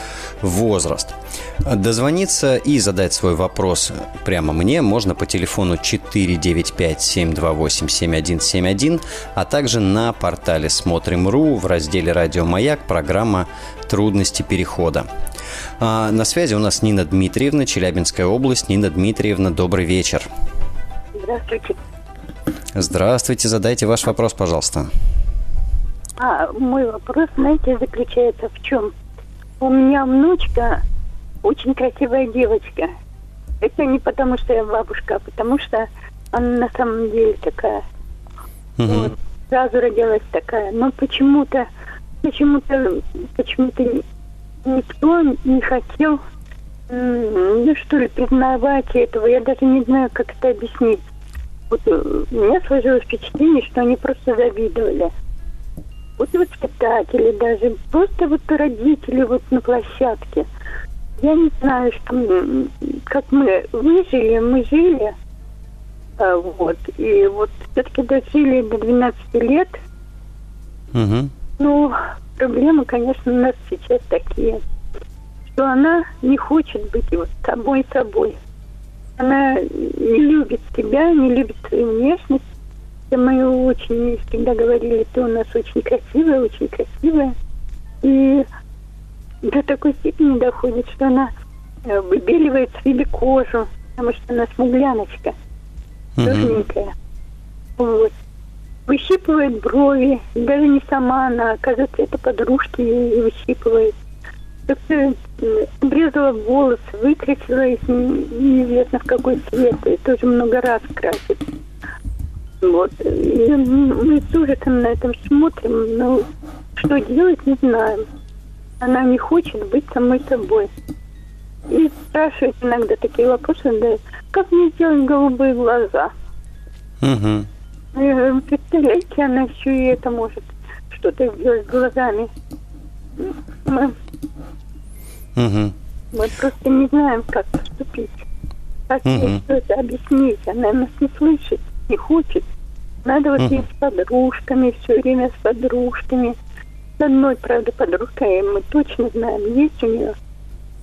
возраст. Дозвониться и задать свой вопрос прямо мне можно по телефону 495-728-7171, а также на портале «Смотрим.ру» в разделе «Радио Маяк» программа «Трудности перехода». А на связи у нас Нина Дмитриевна, Челябинская область. Нина Дмитриевна, добрый вечер. Здравствуйте. Здравствуйте, задайте ваш вопрос, пожалуйста. А, мой вопрос, знаете, заключается в чем? У меня внучка очень красивая девочка. Это не потому, что я бабушка, а потому что она на самом деле такая. Угу. Вот, сразу родилась такая. Но почему-то, почему-то, почему-то никто не хотел, ну что ли, признавать этого. Я даже не знаю, как это объяснить. Вот э, у меня сложилось впечатление, что они просто завидовали. Вот воспитатели даже, просто вот родители вот на площадке. Я не знаю, что, как мы выжили, мы жили, а, вот, и вот все-таки дожили до 12 лет. Угу. Ну, проблемы, конечно, у нас сейчас такие, что она не хочет быть вот собой собой. Она не любит себя, не любит свою внешность. Это мы очень всегда говорили, ты у нас очень красивая, очень красивая. И до такой степени доходит, что она э, выбеливает себе кожу, потому что она смугляночка, черненькая. Вот. Выщипывает брови, даже не сама она, оказывается, это подружки ей выщипывает. Как-то обрезала волосы, выкрасила их неизвестно в какой цвет, и тоже много раз красит. Вот. И мы с ужасом на этом смотрим, но что делать, не знаем. Она не хочет быть самой собой. И спрашивает иногда такие вопросы, да, как мне сделать голубые глаза? Угу. Представляете, она еще и это может что-то сделать глазами. Мы, угу. мы просто не знаем, как поступить. Как угу. ей что-то объяснить. Она нас не слышит, не хочет. Надо вот угу. с подружками, все время с подружками. С одной, правда, подружкой мы точно знаем, есть у нее.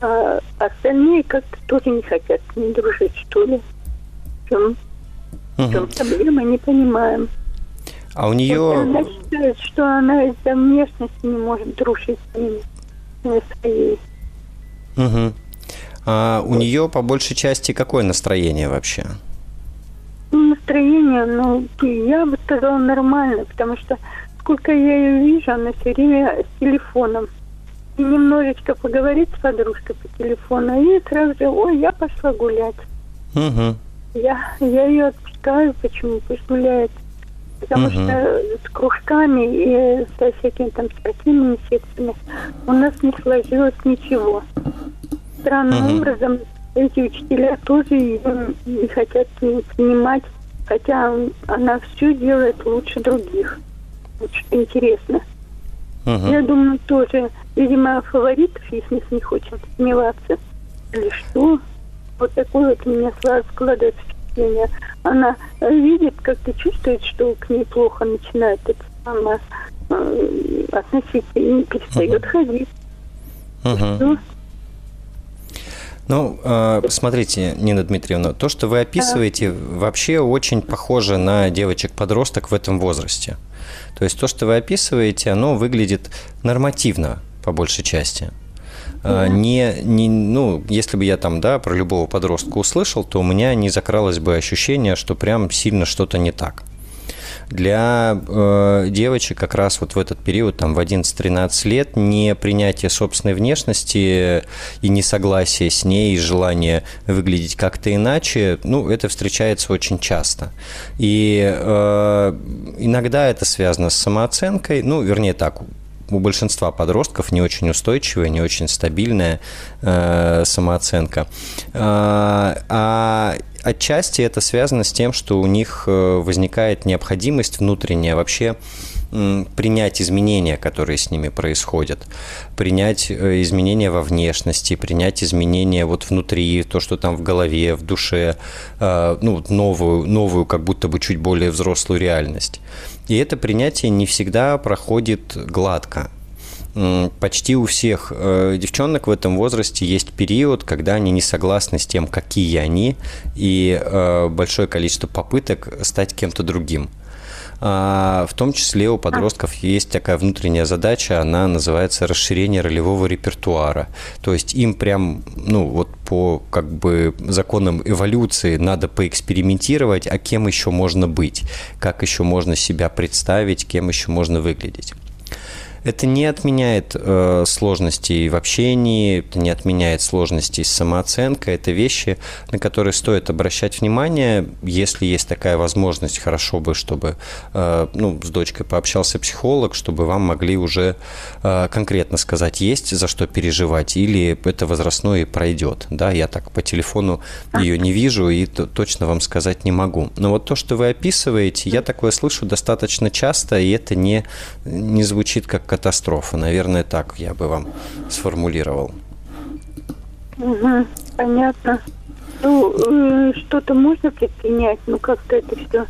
А остальные как-то тоже не хотят с ней дружить, что ли. Чем, угу. в чем проблема, не понимаем. А у нее... Вот она считает, что она из-за внешности не может дружить с ними, своей. Угу. А у нее по большей части какое настроение вообще? Настроение, ну, я бы сказала, нормально, потому что сколько я ее вижу, она все время с телефоном. И немножечко поговорить с подружкой по телефону, и сразу же, ой, я пошла гулять. Угу. Я, я ее отпускаю, почему? Пусть гуляет. Потому угу. что с кружками и со всякими там спортивными секциями у нас не сложилось ничего. Странным угу. образом эти учителя тоже ее не хотят принимать, хотя она все делает лучше других что интересно. Угу. Я думаю, тоже, видимо, фаворитов, если них хочет сомневаться. Или что? Вот такое вот у меня складывается впечатление. Она видит, как ты чувствует, что к ней плохо начинает это сама э, относиться и не перестает угу. ходить. Угу. Ну, э, смотрите, Нина Дмитриевна, то, что вы описываете, вообще очень похоже на девочек-подросток в этом возрасте. То есть то, что вы описываете, оно выглядит нормативно по большей части. Mm-hmm. Не, не, ну, если бы я там, да, про любого подростка услышал, то у меня не закралось бы ощущение, что прям сильно что-то не так. Для э, девочек как раз вот в этот период, там, в 11-13 лет, не принятие собственной внешности и несогласие с ней, и желание выглядеть как-то иначе, ну, это встречается очень часто. И э, иногда это связано с самооценкой, ну, вернее так, у большинства подростков не очень устойчивая, не очень стабильная э, самооценка. А, а отчасти это связано с тем, что у них э, возникает необходимость внутренняя вообще принять изменения, которые с ними происходят, принять э, изменения во внешности, принять изменения вот внутри, то, что там в голове, в душе, э, ну, новую, новую, как будто бы чуть более взрослую реальность. И это принятие не всегда проходит гладко. Почти у всех э, девчонок в этом возрасте есть период, когда они не согласны с тем, какие они, и большое количество попыток стать кем-то другим. А, в том числе у подростков есть такая внутренняя задача, она называется расширение ролевого репертуара. То есть им прям, ну, вот по как бы законам эволюции надо поэкспериментировать, а кем еще можно быть, как еще можно себя представить, кем еще можно выглядеть. Это не отменяет э, сложностей в общении, это не отменяет сложностей с самооценкой. Это вещи, на которые стоит обращать внимание. Если есть такая возможность, хорошо бы, чтобы э, ну, с дочкой пообщался психолог, чтобы вам могли уже э, конкретно сказать, есть за что переживать, или это возрастное и пройдет. Да, я так по телефону ее не вижу и точно вам сказать не могу. Но вот то, что вы описываете, я такое слышу достаточно часто, и это не, не звучит как катастрофа. Наверное, так я бы вам сформулировал. Угу, понятно. Ну, э, что-то можно предпринять, ну как-то это все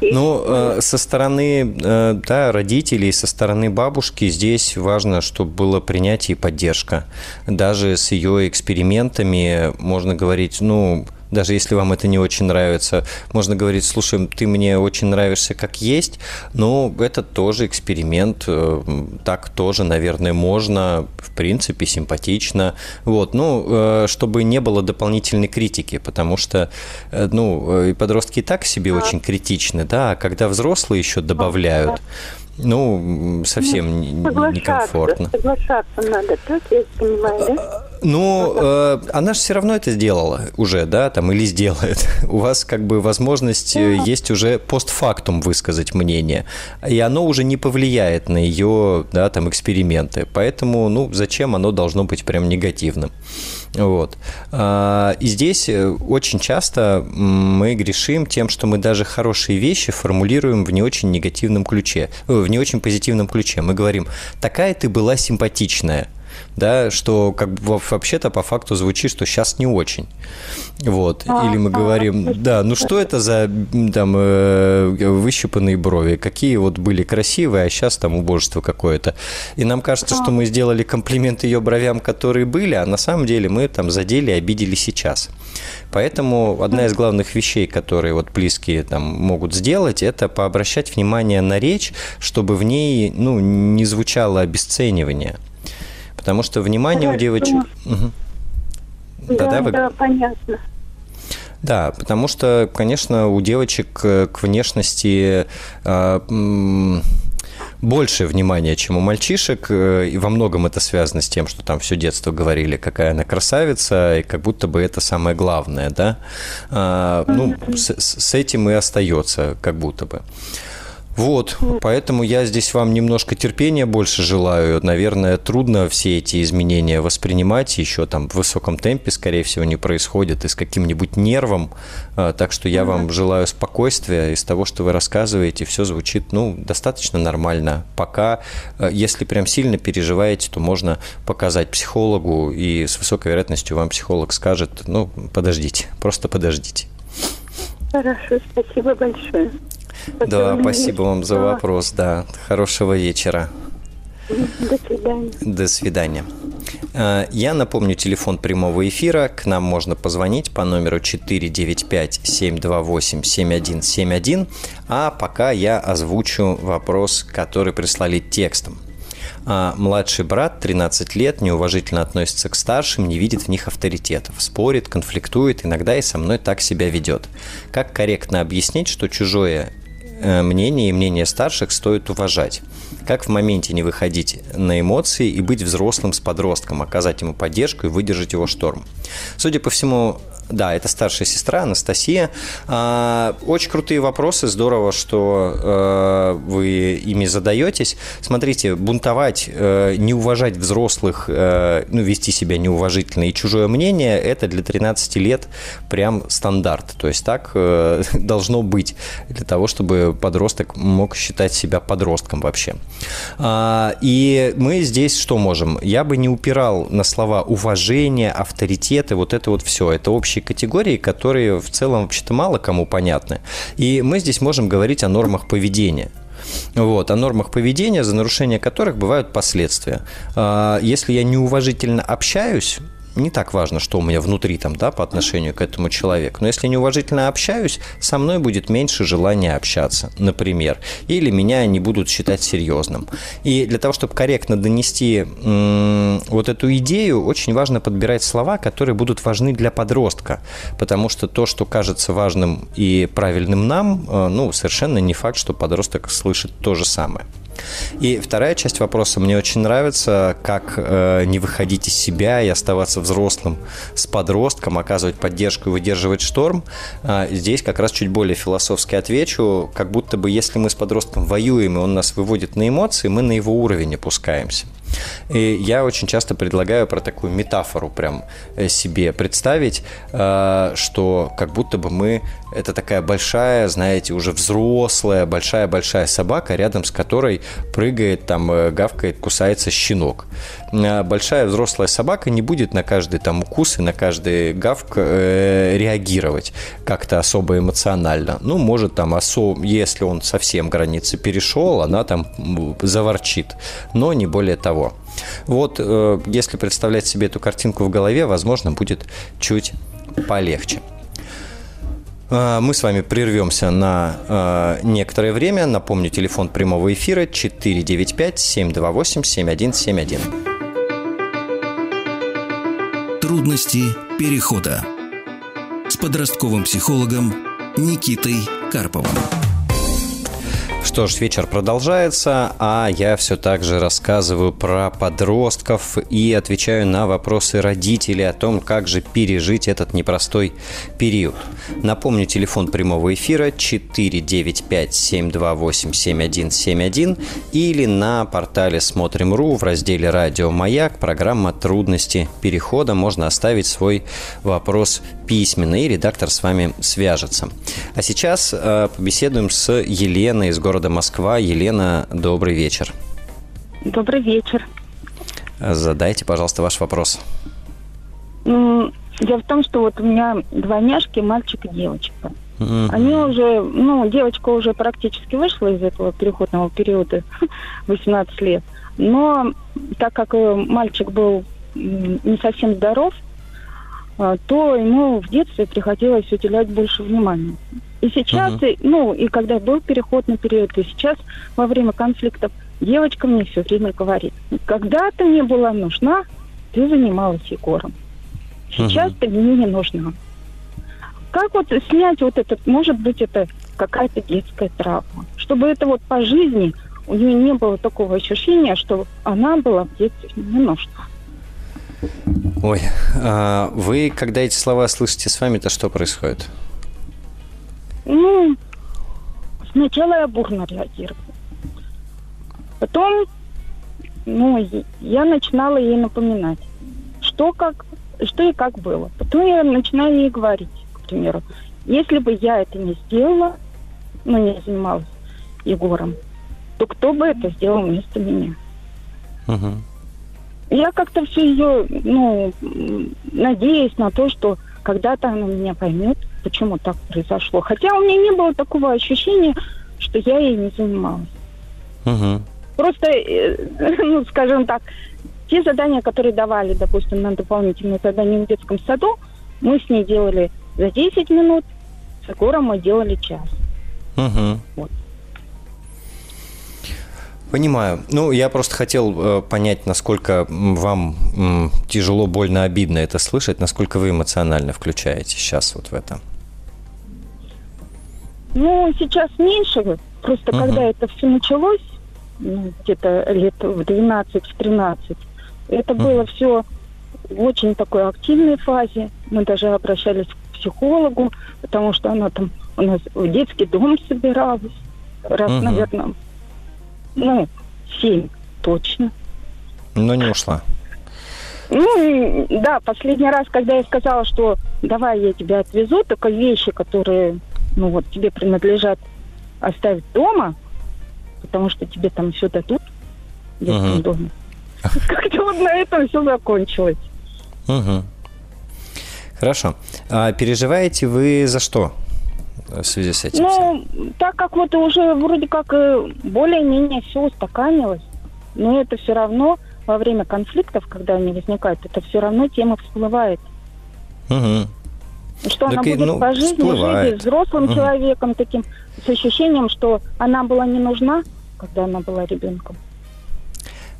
ну, э, со стороны э, да, родителей, со стороны бабушки здесь важно, чтобы было принятие и поддержка. Даже с ее экспериментами можно говорить, ну, даже если вам это не очень нравится. Можно говорить, слушай, ты мне очень нравишься как есть, но это тоже эксперимент, э, так тоже, наверное, можно, в принципе, симпатично. Вот, ну, э, чтобы не было дополнительной критики, потому что, э, ну, и подростки и так себе очень критичны, да, а когда взрослые еще добавляют, ну, совсем ну, некомфортно. Соглашаться надо, так я понимаю, да? Ну, э, она же все равно это сделала уже, да, там, или сделает. У вас как бы возможность э, есть уже постфактум высказать мнение, и оно уже не повлияет на ее, да, там, эксперименты. Поэтому, ну, зачем оно должно быть прям негативным? Вот. А, и здесь э, очень часто мы грешим тем, что мы даже хорошие вещи формулируем в не очень негативном ключе, э, в не очень позитивном ключе. Мы говорим, такая ты была симпатичная – да, что как бы вообще-то по факту звучит, что сейчас не очень. Вот. А, Или мы а, говорим, да, ну что это за там э, выщипанные брови, какие вот были красивые, а сейчас там убожество какое-то. И нам кажется, что мы сделали комплимент ее бровям, которые были, а на самом деле мы там задели, обидели сейчас. Поэтому одна из главных вещей, которые вот близкие там могут сделать, это пообращать внимание на речь, чтобы в ней ну, не звучало обесценивание. Потому что внимание Хорошо. у девочек... Угу. Да, да, вы... да, понятно. Да, потому что, конечно, у девочек э, к внешности э, больше внимания, чем у мальчишек, э, и во многом это связано с тем, что там все детство говорили, какая она красавица, и как будто бы это самое главное, да. А, ну, с, с этим и остается, как будто бы. Вот, поэтому я здесь вам немножко терпения больше желаю. Наверное, трудно все эти изменения воспринимать, еще там в высоком темпе, скорее всего, не происходит, и с каким-нибудь нервом. А, так что я вам желаю спокойствия. Из того, что вы рассказываете, все звучит, ну, достаточно нормально. Пока, а, если прям сильно переживаете, то можно показать психологу, и с высокой вероятностью вам психолог скажет, ну, подождите, просто подождите. Хорошо, спасибо большое. Да, спасибо вам за вопрос, да. Хорошего вечера. До свидания. До свидания. А, я напомню телефон прямого эфира. К нам можно позвонить по номеру 495-728-7171. А пока я озвучу вопрос, который прислали текстом. А младший брат, 13 лет, неуважительно относится к старшим, не видит в них авторитетов, спорит, конфликтует, иногда и со мной так себя ведет. Как корректно объяснить, что чужое мнение и мнение старших стоит уважать. Как в моменте не выходить на эмоции и быть взрослым с подростком, оказать ему поддержку и выдержать его шторм. Судя по всему, да, это старшая сестра Анастасия. А, очень крутые вопросы, здорово, что э, вы ими задаетесь. Смотрите, бунтовать, э, не уважать взрослых, э, ну, вести себя неуважительно и чужое мнение, это для 13 лет прям стандарт. То есть так должно быть для того, чтобы подросток мог считать себя подростком вообще. А, и мы здесь что можем? Я бы не упирал на слова уважение, авторитеты, вот это вот все. Это общее общие категории, которые в целом вообще-то мало кому понятны. И мы здесь можем говорить о нормах поведения. Вот, о нормах поведения, за нарушение которых бывают последствия. А, если я неуважительно общаюсь, не так важно, что у меня внутри там, да, по отношению к этому человеку. Но если неуважительно общаюсь, со мной будет меньше желания общаться, например. Или меня не будут считать серьезным. И для того, чтобы корректно донести вот эту идею, очень важно подбирать слова, которые будут важны для подростка. Потому что то, что кажется важным и правильным нам, э, ну, совершенно не факт, что подросток слышит то же самое. И вторая часть вопроса мне очень нравится, как э, не выходить из себя и оставаться взрослым с подростком, оказывать поддержку и выдерживать шторм. Э, здесь как раз чуть более философски отвечу, как будто бы если мы с подростком воюем, и он нас выводит на эмоции, мы на его уровень опускаемся. И я очень часто предлагаю про такую метафору прям э, себе представить, э, что как будто бы мы это такая большая, знаете, уже взрослая, большая-большая собака, рядом с которой прыгает, там, э, гавкает, кусается щенок. Большая взрослая собака не будет на каждый там укус и на каждый гавк э, реагировать как-то особо эмоционально. Ну, может, там, осо... если он совсем границы перешел, она там заворчит, но не более того. Вот, э, если представлять себе эту картинку в голове, возможно, будет чуть полегче. Э, мы с вами прервемся на э, некоторое время. Напомню, телефон прямого эфира 495-728-7171. Трудности перехода с подростковым психологом Никитой Карповым. Что ж, вечер продолжается, а я все так же рассказываю про подростков и отвечаю на вопросы родителей о том, как же пережить этот непростой период. Напомню, телефон прямого эфира 495-728-7171 или на портале Смотрим.ру в разделе «Радио Маяк» программа «Трудности перехода». Можно оставить свой вопрос письменно, и редактор с вами свяжется. А сейчас э, побеседуем с Еленой из города Москва. Елена, добрый вечер. Добрый вечер. Задайте, пожалуйста, ваш вопрос. Ну, дело в том, что вот у меня двойняшки, мальчик и девочка. Mm-hmm. Они уже, ну, девочка уже практически вышла из этого переходного периода, 18 лет. Но так как э, мальчик был не совсем здоров, то ему в детстве приходилось уделять больше внимания. И сейчас, uh-huh. и, ну, и когда был переходный период, и сейчас во время конфликтов девочка мне все время говорит, когда ты мне была нужна, ты занималась Егором. Сейчас uh-huh. ты мне не нужна. Как вот снять вот этот, может быть, это какая-то детская травма, чтобы это вот по жизни у нее не было такого ощущения, что она была в детстве не нужна. Ой, а вы, когда эти слова слышите с вами, то что происходит? Ну, сначала я бурно реагировала. Потом, ну, я начинала ей напоминать, что как, что и как было. Потом я начинаю ей говорить, к примеру, если бы я это не сделала, ну, не занималась Егором, то кто бы это сделал вместо меня? Угу я как-то все ее, ну, надеюсь на то, что когда-то она меня поймет, почему так произошло. Хотя у меня не было такого ощущения, что я ей не занималась. Угу. Просто, э, ну, скажем так, те задания, которые давали, допустим, на дополнительные задания в детском саду, мы с ней делали за 10 минут, с Егором мы делали час. Угу. Вот. Понимаю. Ну, я просто хотел э, понять, насколько вам тяжело, больно, обидно это слышать, насколько вы эмоционально включаете сейчас вот в это. Ну, сейчас меньше. Просто угу. когда это все началось, ну, где-то лет в 12-13, это угу. было все в очень такой активной фазе. Мы даже обращались к психологу, потому что она там у нас в детский дом собиралась раз, угу. наверное, ну, семь точно. Но не ушла. Ну, да, последний раз, когда я сказала, что давай я тебя отвезу, только вещи, которые, ну вот, тебе принадлежат, оставить дома, потому что тебе там все дадут детском угу. доме. Как-то вот на этом все закончилось. Угу. Хорошо. А переживаете вы за что? В связи с этим? Ну, так как вот уже вроде как более-менее все устаканилось, но это все равно во время конфликтов, когда они возникают, это все равно тема всплывает. Угу. Что так она будет ну, по жизни всплывает. жить взрослым угу. человеком, таким, с ощущением, что она была не нужна, когда она была ребенком.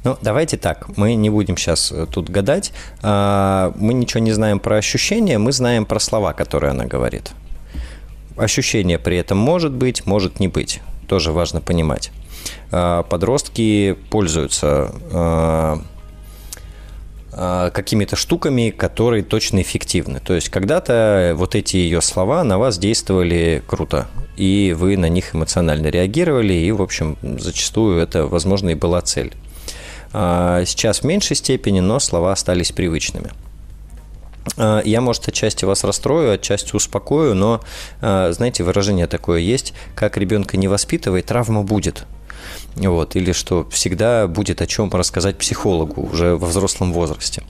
Ну, давайте так, мы не будем сейчас э, тут гадать. А, мы ничего не знаем про ощущения, мы знаем про слова, которые она говорит. Ощущение при этом может быть, может не быть. Тоже важно понимать. А, подростки пользуются а, какими-то штуками, которые точно эффективны. То есть когда-то вот эти ее слова на вас действовали круто, и вы на них эмоционально реагировали, и, в общем, зачастую это, возможно, и была цель. А, сейчас в меньшей степени, но слова остались привычными. А, я, может, отчасти вас расстрою, отчасти успокою, но, а, знаете, выражение такое есть, как ребенка не воспитывай, травма будет. Вот, или что всегда будет о чем рассказать психологу уже во взрослом возрасте.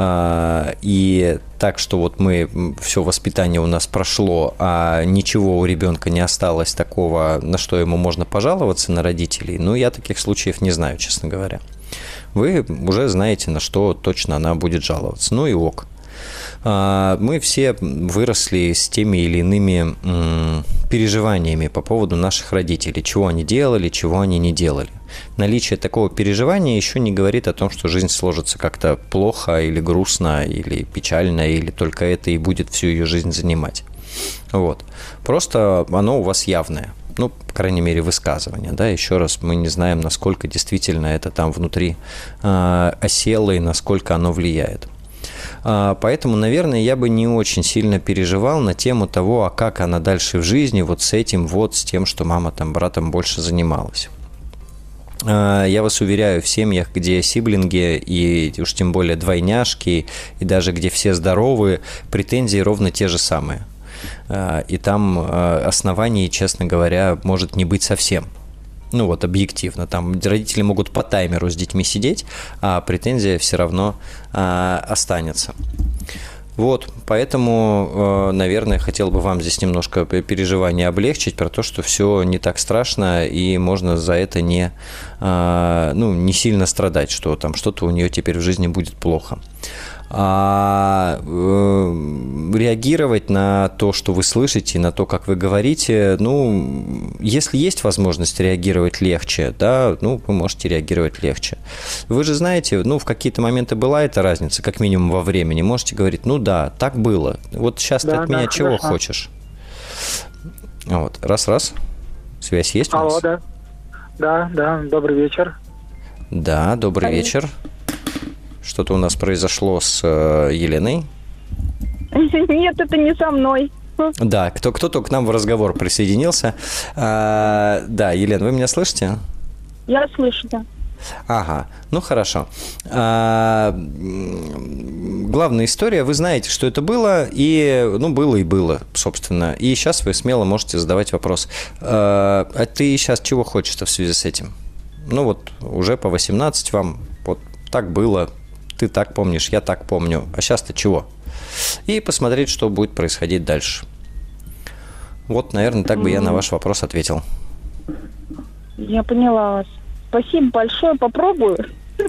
И так, что вот мы, все воспитание у нас прошло, а ничего у ребенка не осталось такого, на что ему можно пожаловаться на родителей, ну, я таких случаев не знаю, честно говоря вы уже знаете, на что точно она будет жаловаться. Ну и ок. А, мы все выросли с теми или иными переживаниями по поводу наших родителей, чего они делали, чего они не делали. Наличие такого переживания еще не говорит о том, что жизнь сложится как-то плохо или грустно, или печально, или только это и будет всю ее жизнь занимать. Вот. Просто оно у вас явное ну, по крайней мере, высказывания, да, еще раз, мы не знаем, насколько действительно это там внутри э, осело и насколько оно влияет. А, поэтому, наверное, я бы не очень сильно переживал на тему того, а как она дальше в жизни, вот с этим, вот с тем, что мама там братом больше занималась. А, я вас уверяю, в семьях, где сиблинги и уж тем более двойняшки, и даже где все здоровы, претензии ровно те же самые – Э, и там оснований, честно говоря, может не быть совсем. Ну вот, объективно. Там родители могут по таймеру с детьми сидеть, а претензия все равно а, останется. Вот, поэтому, наверное, хотел бы вам здесь немножко переживания облегчить про то, что все не так страшно и можно за это не, ну, не сильно страдать, что там что-то у нее теперь в жизни будет плохо а э, реагировать на то, что вы слышите, на то, как вы говорите, ну, если есть возможность реагировать легче, да, ну, вы можете реагировать легче. Вы же знаете, ну, в какие-то моменты была эта разница, как минимум во времени. Можете говорить, ну да, так было. Вот сейчас да, ты от да, меня хорошо. чего хочешь? Вот, раз-раз. Связь есть Алло, у нас? да. Да, да, добрый вечер. Да, добрый Привет. вечер. Что-то у нас произошло с э, Еленой. Нет, это не со мной. Да, кто, кто-то к нам в разговор присоединился. А, да, Елена, вы меня слышите? Я слышу, да. Ага, ну хорошо. А, главная история, вы знаете, что это было, и, ну, было и было, собственно. И сейчас вы смело можете задавать вопрос. А, а ты сейчас чего хочешь-то в связи с этим? Ну вот, уже по 18 вам, вот так было, ты так помнишь, я так помню, а сейчас-то чего? И посмотреть, что будет происходить дальше. Вот, наверное, так бы я на ваш вопрос ответил. Я поняла вас. Спасибо большое, попробую.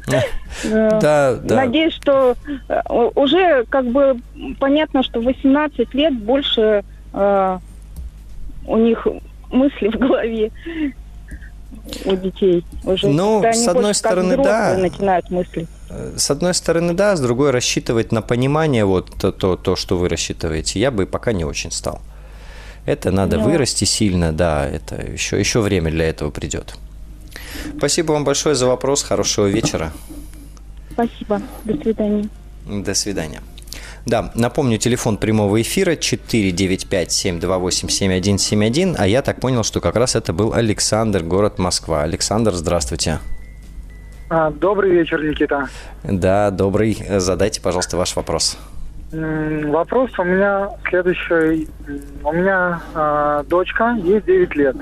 Да, да. Надеюсь, что э, уже как бы понятно, что 18 лет больше э, у них мысли в голове у детей уже. Ну, с одной стороны, да. Начинают мысли. С одной стороны, да, с другой рассчитывать на понимание, вот то, то, то что вы рассчитываете, я бы пока не очень стал. Это надо да. вырасти сильно, да, это еще, еще время для этого придет. Спасибо вам большое за вопрос, хорошего вечера. Спасибо, до свидания. До свидания. Да, напомню, телефон прямого эфира 495-728-7171, а я так понял, что как раз это был Александр, город Москва. Александр, здравствуйте. А, добрый вечер, Никита. Да, добрый. Задайте, пожалуйста, ваш вопрос. Вопрос у меня следующий. У меня э, дочка, ей 9 лет.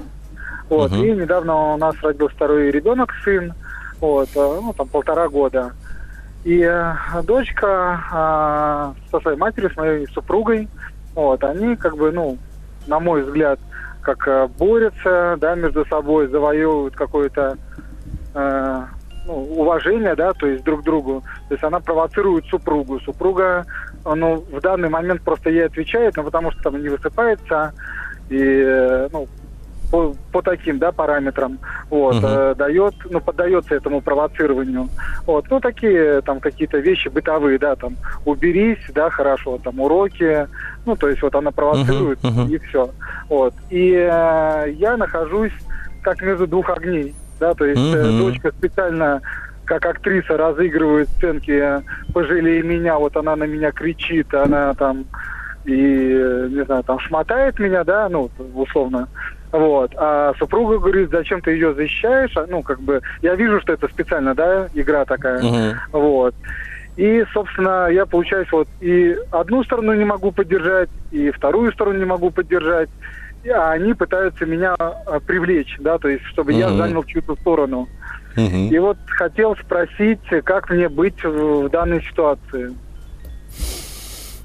Вот, угу. и недавно у нас родился второй ребенок, сын, вот, э, ну, там полтора года. И э, дочка э, со своей матерью, с моей супругой, вот, они как бы, ну, на мой взгляд, как э, борются, да, между собой, завоевывают какое-то э, ну, уважения, да, то есть друг к другу. То есть она провоцирует супругу. Супруга, ну, в данный момент просто ей отвечает, ну, потому что там не высыпается, и, ну, по, по таким, да, параметрам, вот, угу. э, дает, ну, поддается этому провоцированию. Вот, ну, такие там какие-то вещи бытовые, да, там, уберись, да, хорошо, там, уроки, ну, то есть вот она провоцирует, угу, угу. и все. Вот, и э, я нахожусь как между двух огней, да, то есть э, дочка специально как актриса разыгрывает сценки «пожалей меня», вот она на меня кричит, она там и, не знаю, там шмотает меня, да, ну, условно, вот. А супруга говорит, зачем ты ее защищаешь? А, ну, как бы, я вижу, что это специально, да, игра такая. Uh-huh. Вот. И, собственно, я, получаюсь, вот и одну сторону не могу поддержать, и вторую сторону не могу поддержать. И они пытаются меня а, привлечь, да, то есть, чтобы uh-huh. я занял чью-то сторону. Uh-huh. И вот хотел спросить, как мне быть в, в данной ситуации.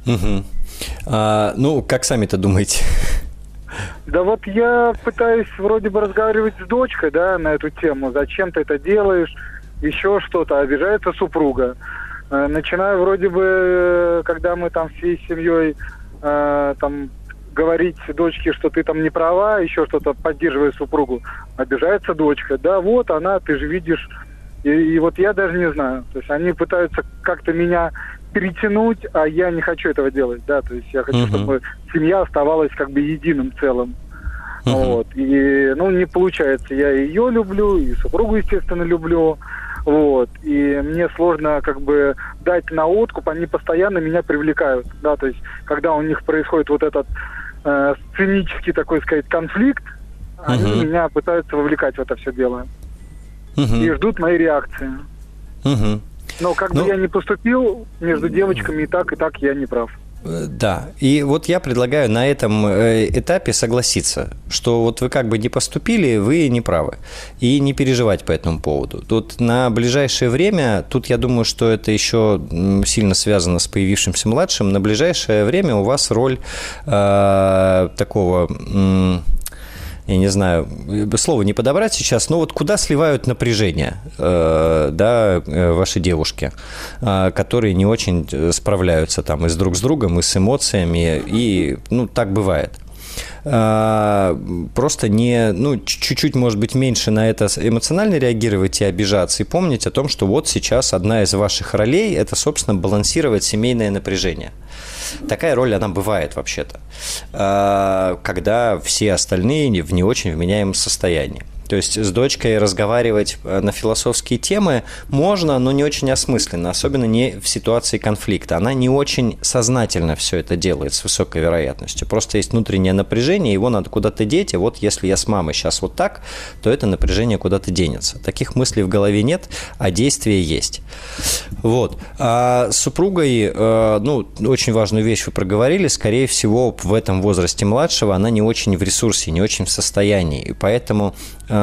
Угу. А, ну, как сами-то думаете? Да вот я пытаюсь вроде бы разговаривать с дочкой, да, на эту тему. Зачем ты это делаешь? Еще что-то. Обижается супруга. Э, начинаю вроде бы, э, когда мы там всей семьей э, там говорить дочке, что ты там не права, еще что-то поддерживая супругу, обижается дочка. Да, вот она, ты же видишь. И, и вот я даже не знаю. То есть они пытаются как-то меня перетянуть, а я не хочу этого делать, да, то есть я хочу, uh-huh. чтобы семья оставалась как бы единым целым. Uh-huh. Вот. И, ну, не получается. Я ее люблю, и супругу, естественно, люблю. Вот. И мне сложно как бы дать на откуп, они постоянно меня привлекают. Да, то есть, когда у них происходит вот этот э, сценический такой сказать конфликт, они меня пытаются вовлекать в это все дело. Uh-huh. И ждут моей реакции. Uh-huh. Но как ну, бы я не поступил, между девочками и так, и так я не прав. Э, да, и вот я предлагаю на этом э, этапе согласиться, что вот вы как бы не поступили, вы не правы, и не переживать по этому поводу. Тут на ближайшее время, тут я думаю, что это еще сильно связано с появившимся младшим, на ближайшее время у вас роль э, такого... Э, я не знаю, слово не подобрать сейчас, но вот куда сливают напряжение, э, да, э, ваши девушки, э, которые не очень справляются там и с друг с другом, и с эмоциями, и, ну, так бывает просто не, ну, чуть-чуть, может быть, меньше на это эмоционально реагировать и обижаться, и помнить о том, что вот сейчас одна из ваших ролей – это, собственно, балансировать семейное напряжение. Такая роль, она бывает вообще-то, а, когда все остальные в не очень вменяемом состоянии. То есть с дочкой разговаривать э, на философские темы можно, но не очень осмысленно, особенно не в ситуации конфликта. Она не очень сознательно все это делает с высокой вероятностью. Просто есть внутреннее напряжение, его надо куда-то деть, и вот если я с мамой сейчас вот так, то это напряжение куда-то денется. Таких мыслей в голове нет, а действия есть. Вот. А с супругой, э, ну, очень важную вещь вы проговорили, скорее всего, в этом возрасте младшего она не очень в ресурсе, не очень в состоянии, и поэтому а,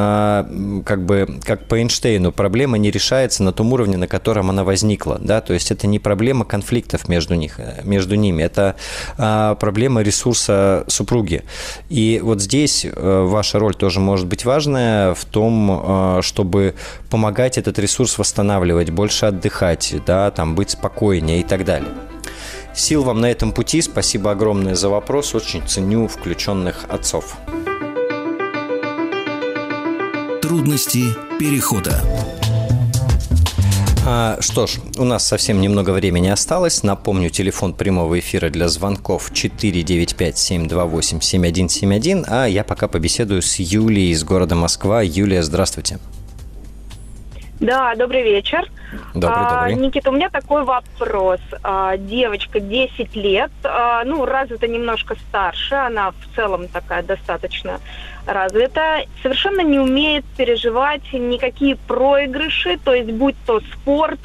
как бы, как по Эйнштейну, проблема не решается на том уровне, на котором она возникла, да, то есть это не проблема конфликтов между, них, между ними, это а, проблема ресурса супруги. И вот здесь э, ваша роль тоже может быть важная в том, а, чтобы помогать этот ресурс восстанавливать, больше отдыхать, да, там, быть спокойнее и так далее. Сил вам на этом пути. Спасибо огромное за вопрос. Очень ценю включенных отцов. Трудности перехода. А, что ж, у нас совсем немного времени осталось. Напомню, телефон прямого эфира для звонков 495-728-7171. А я пока побеседую с Юлией из города Москва. Юлия, здравствуйте. Да, добрый вечер. Добрый, а, добрый. Никита, у меня такой вопрос. А, девочка 10 лет, а, ну, развита немножко старше, она в целом такая достаточно развита, совершенно не умеет переживать никакие проигрыши, то есть будь то спорт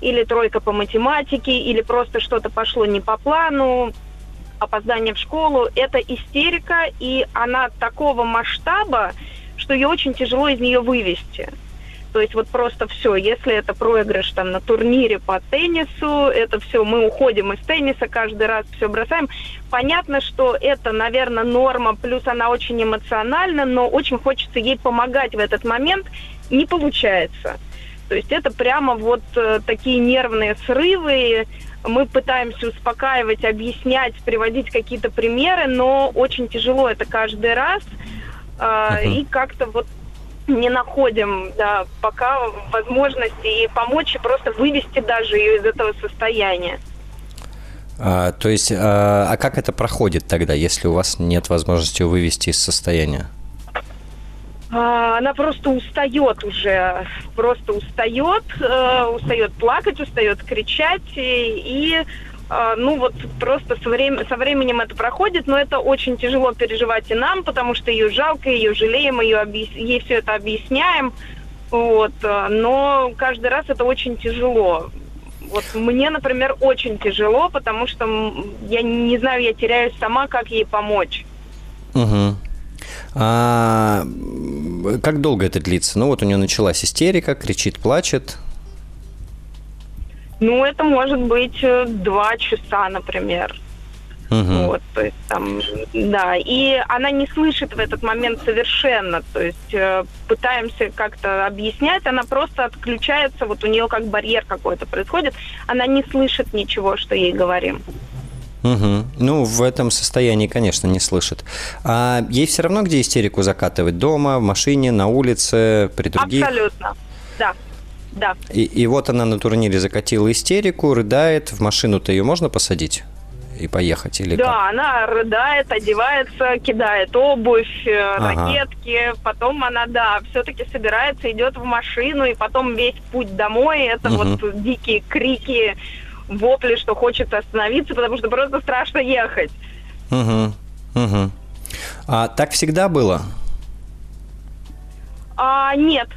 или тройка по математике, или просто что-то пошло не по плану, опоздание в школу, это истерика, и она такого масштаба, что ее очень тяжело из нее вывести. То есть вот просто все, если это проигрыш там на турнире по теннису, это все, мы уходим из тенниса, каждый раз все бросаем. Понятно, что это, наверное, норма, плюс она очень эмоциональна, но очень хочется ей помогать в этот момент, не получается. То есть это прямо вот э, такие нервные срывы, мы пытаемся успокаивать, объяснять, приводить какие-то примеры, но очень тяжело это каждый раз. Uh-huh. И как-то вот не находим да, пока возможности и помочь, и просто вывести даже ее из этого состояния. А, то есть, а, а как это проходит тогда, если у вас нет возможности вывести из состояния? А, она просто устает уже, просто устает, э, устает плакать, устает кричать, и, и ну вот просто со, время, со временем это проходит, но это очень тяжело переживать и нам, потому что ее жалко, ее жалеем, ее объяс... ей все это объясняем, вот, э, но каждый раз это очень тяжело. Вот мне, например, очень тяжело, потому что я не знаю, я теряюсь сама, как ей помочь. Угу. А как долго это длится? Ну вот у нее началась истерика, кричит, плачет. Ну, это может быть э, два часа, например. Угу. Вот, то есть там, да, и она не слышит в этот момент совершенно, то есть э, пытаемся как-то объяснять, она просто отключается, вот у нее как барьер какой-то происходит, она не слышит ничего, что ей говорим. Угу. Ну, в этом состоянии, конечно, не слышит. А ей все равно, где истерику закатывать? Дома, в машине, на улице, при других? Абсолютно, да. Да. И, и вот она на турнире закатила истерику, рыдает. В машину-то ее можно посадить? и поехать? Или да, как? она рыдает, одевается, кидает обувь, э, ага. ракетки, потом она, да, все-таки собирается, идет в машину, и потом весь путь домой, это угу. вот дикие крики, вопли, что хочется остановиться, потому что просто страшно ехать. Угу, угу. А так всегда было? А, нет.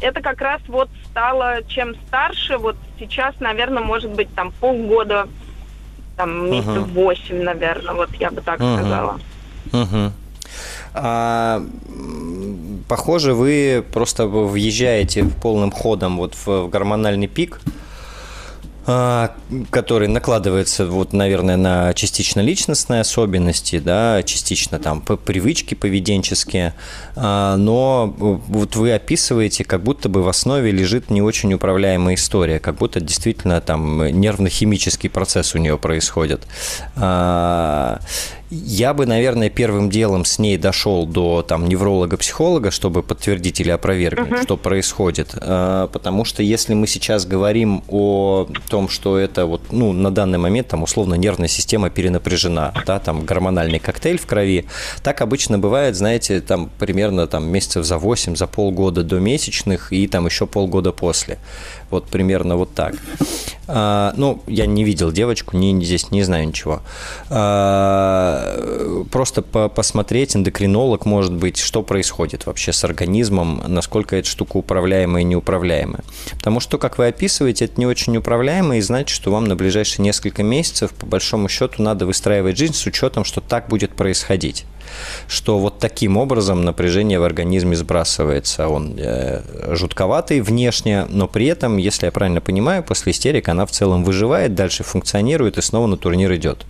Это как раз вот стало чем старше, вот сейчас, наверное, может быть, там полгода, там месяцев восемь, наверное, вот я бы так uh сказала. uh А, похоже, вы просто въезжаете полным ходом вот в гормональный пик, который накладывается, вот, наверное, на частично личностные особенности, да, частично там привычки поведенческие, а, но вот вы описываете, как будто бы в основе лежит не очень управляемая история, как будто действительно там нервно-химический процесс у нее происходит. Я бы, наверное, первым делом с ней дошел до там невролога-психолога, чтобы подтвердить или опровергнуть, uh-huh. что происходит. А, потому что если мы сейчас говорим о том, что это вот, ну, на данный момент там условно нервная система перенапряжена, да, там гормональный коктейль в крови, так обычно бывает, знаете, там примерно там месяцев за 8, за полгода до месячных и там еще полгода после. Вот примерно вот так. А, ну, я не видел девочку, не, здесь не знаю ничего. А, просто по посмотреть, эндокринолог, может быть, что происходит вообще с организмом, насколько эта штука управляемая и неуправляемая. Потому что, как вы описываете, это не очень управляемо, и значит, что вам на ближайшие несколько месяцев, по большому счету, надо выстраивать жизнь с учетом, что так будет происходить что вот таким образом напряжение в организме сбрасывается. Он э, жутковатый внешне, но при этом, если я правильно понимаю, после истерик она в целом выживает, дальше функционирует и снова на турнир идет.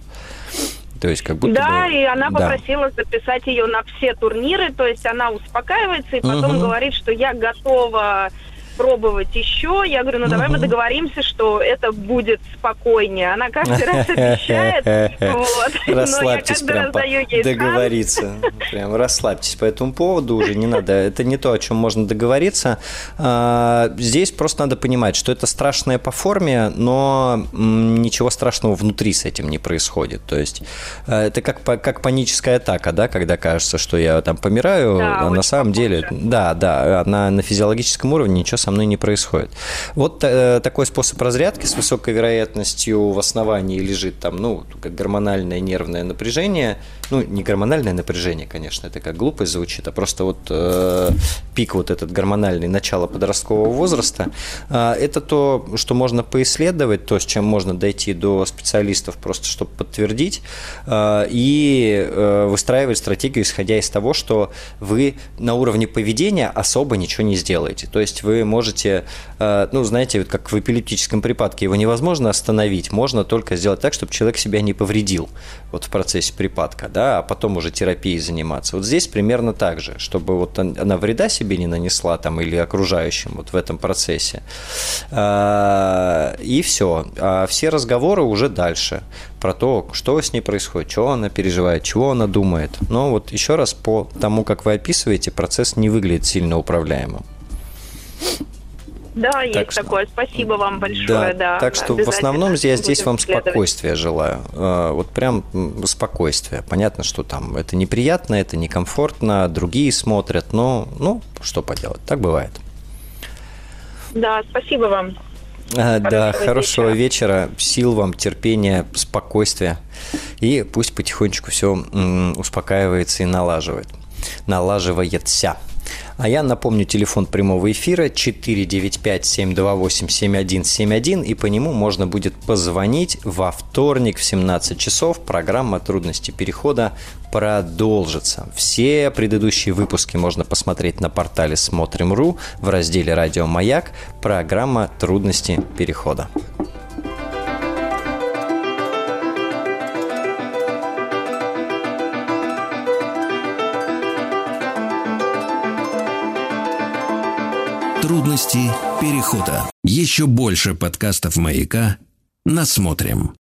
То есть как будто да, бы... и она да. попросила записать ее на все турниры, то есть она успокаивается и потом угу. говорит, что я готова пробовать еще. Я говорю, ну давай мы договоримся, что это будет спокойнее. Она каждый раз обещает. Расслабьтесь прям, договориться. Прям расслабьтесь по этому поводу уже, не надо. Это не то, о чем можно договориться. А, здесь просто надо понимать, что это страшное по форме, но ничего страшного внутри с этим не происходит. То есть э, это как, как паническая атака, да, когда кажется, что я там помираю, а на самом деле, да, да, на, на физиологическом уровне ничего со мной не происходит. Вот э, такой способ разрядки с высокой вероятностью в основании лежит там, ну, как гормональное нервное напряжение, ну, не гормональное напряжение, конечно, это как глупость звучит, а просто вот э, пик вот этот гормональный, начало подросткового возраста, э, это то, что можно поисследовать, то, с чем можно дойти до специалистов, просто чтобы подтвердить, э, и э, выстраивать стратегию, исходя из того, что вы на уровне поведения особо ничего не сделаете. То есть вы можете можете, э, ну, знаете, вот как в эпилептическом припадке, его невозможно остановить, можно только сделать так, чтобы человек себя не повредил вот в процессе припадка, да, а потом уже терапией заниматься. Вот здесь примерно так же, чтобы вот она вреда себе не нанесла там или окружающим вот в этом процессе. А, и все. А все разговоры уже дальше про то, что с ней происходит, что она переживает, чего она думает. Но вот еще раз по тому, как вы описываете, процесс не выглядит сильно управляемым. Да, так есть что, такое. Спасибо вам большое. Да, да так что в основном я здесь вам спокойствия желаю. А, вот прям спокойствие. Понятно, что там это неприятно, это некомфортно, другие смотрят, но ну что поделать, так бывает. Да, спасибо вам. А, да, хорошего вечера. вечера, сил вам, терпения, спокойствия. И пусть потихонечку все успокаивается и налаживает. Налаживается. А я напомню телефон прямого эфира 495-728-7171, и по нему можно будет позвонить во вторник в 17 часов. Программа «Трудности перехода» продолжится. Все предыдущие выпуски можно посмотреть на портале «Смотрим.ру» в разделе «Радио Маяк» программа «Трудности перехода». Трудности перехода. Еще больше подкастов «Маяка» насмотрим.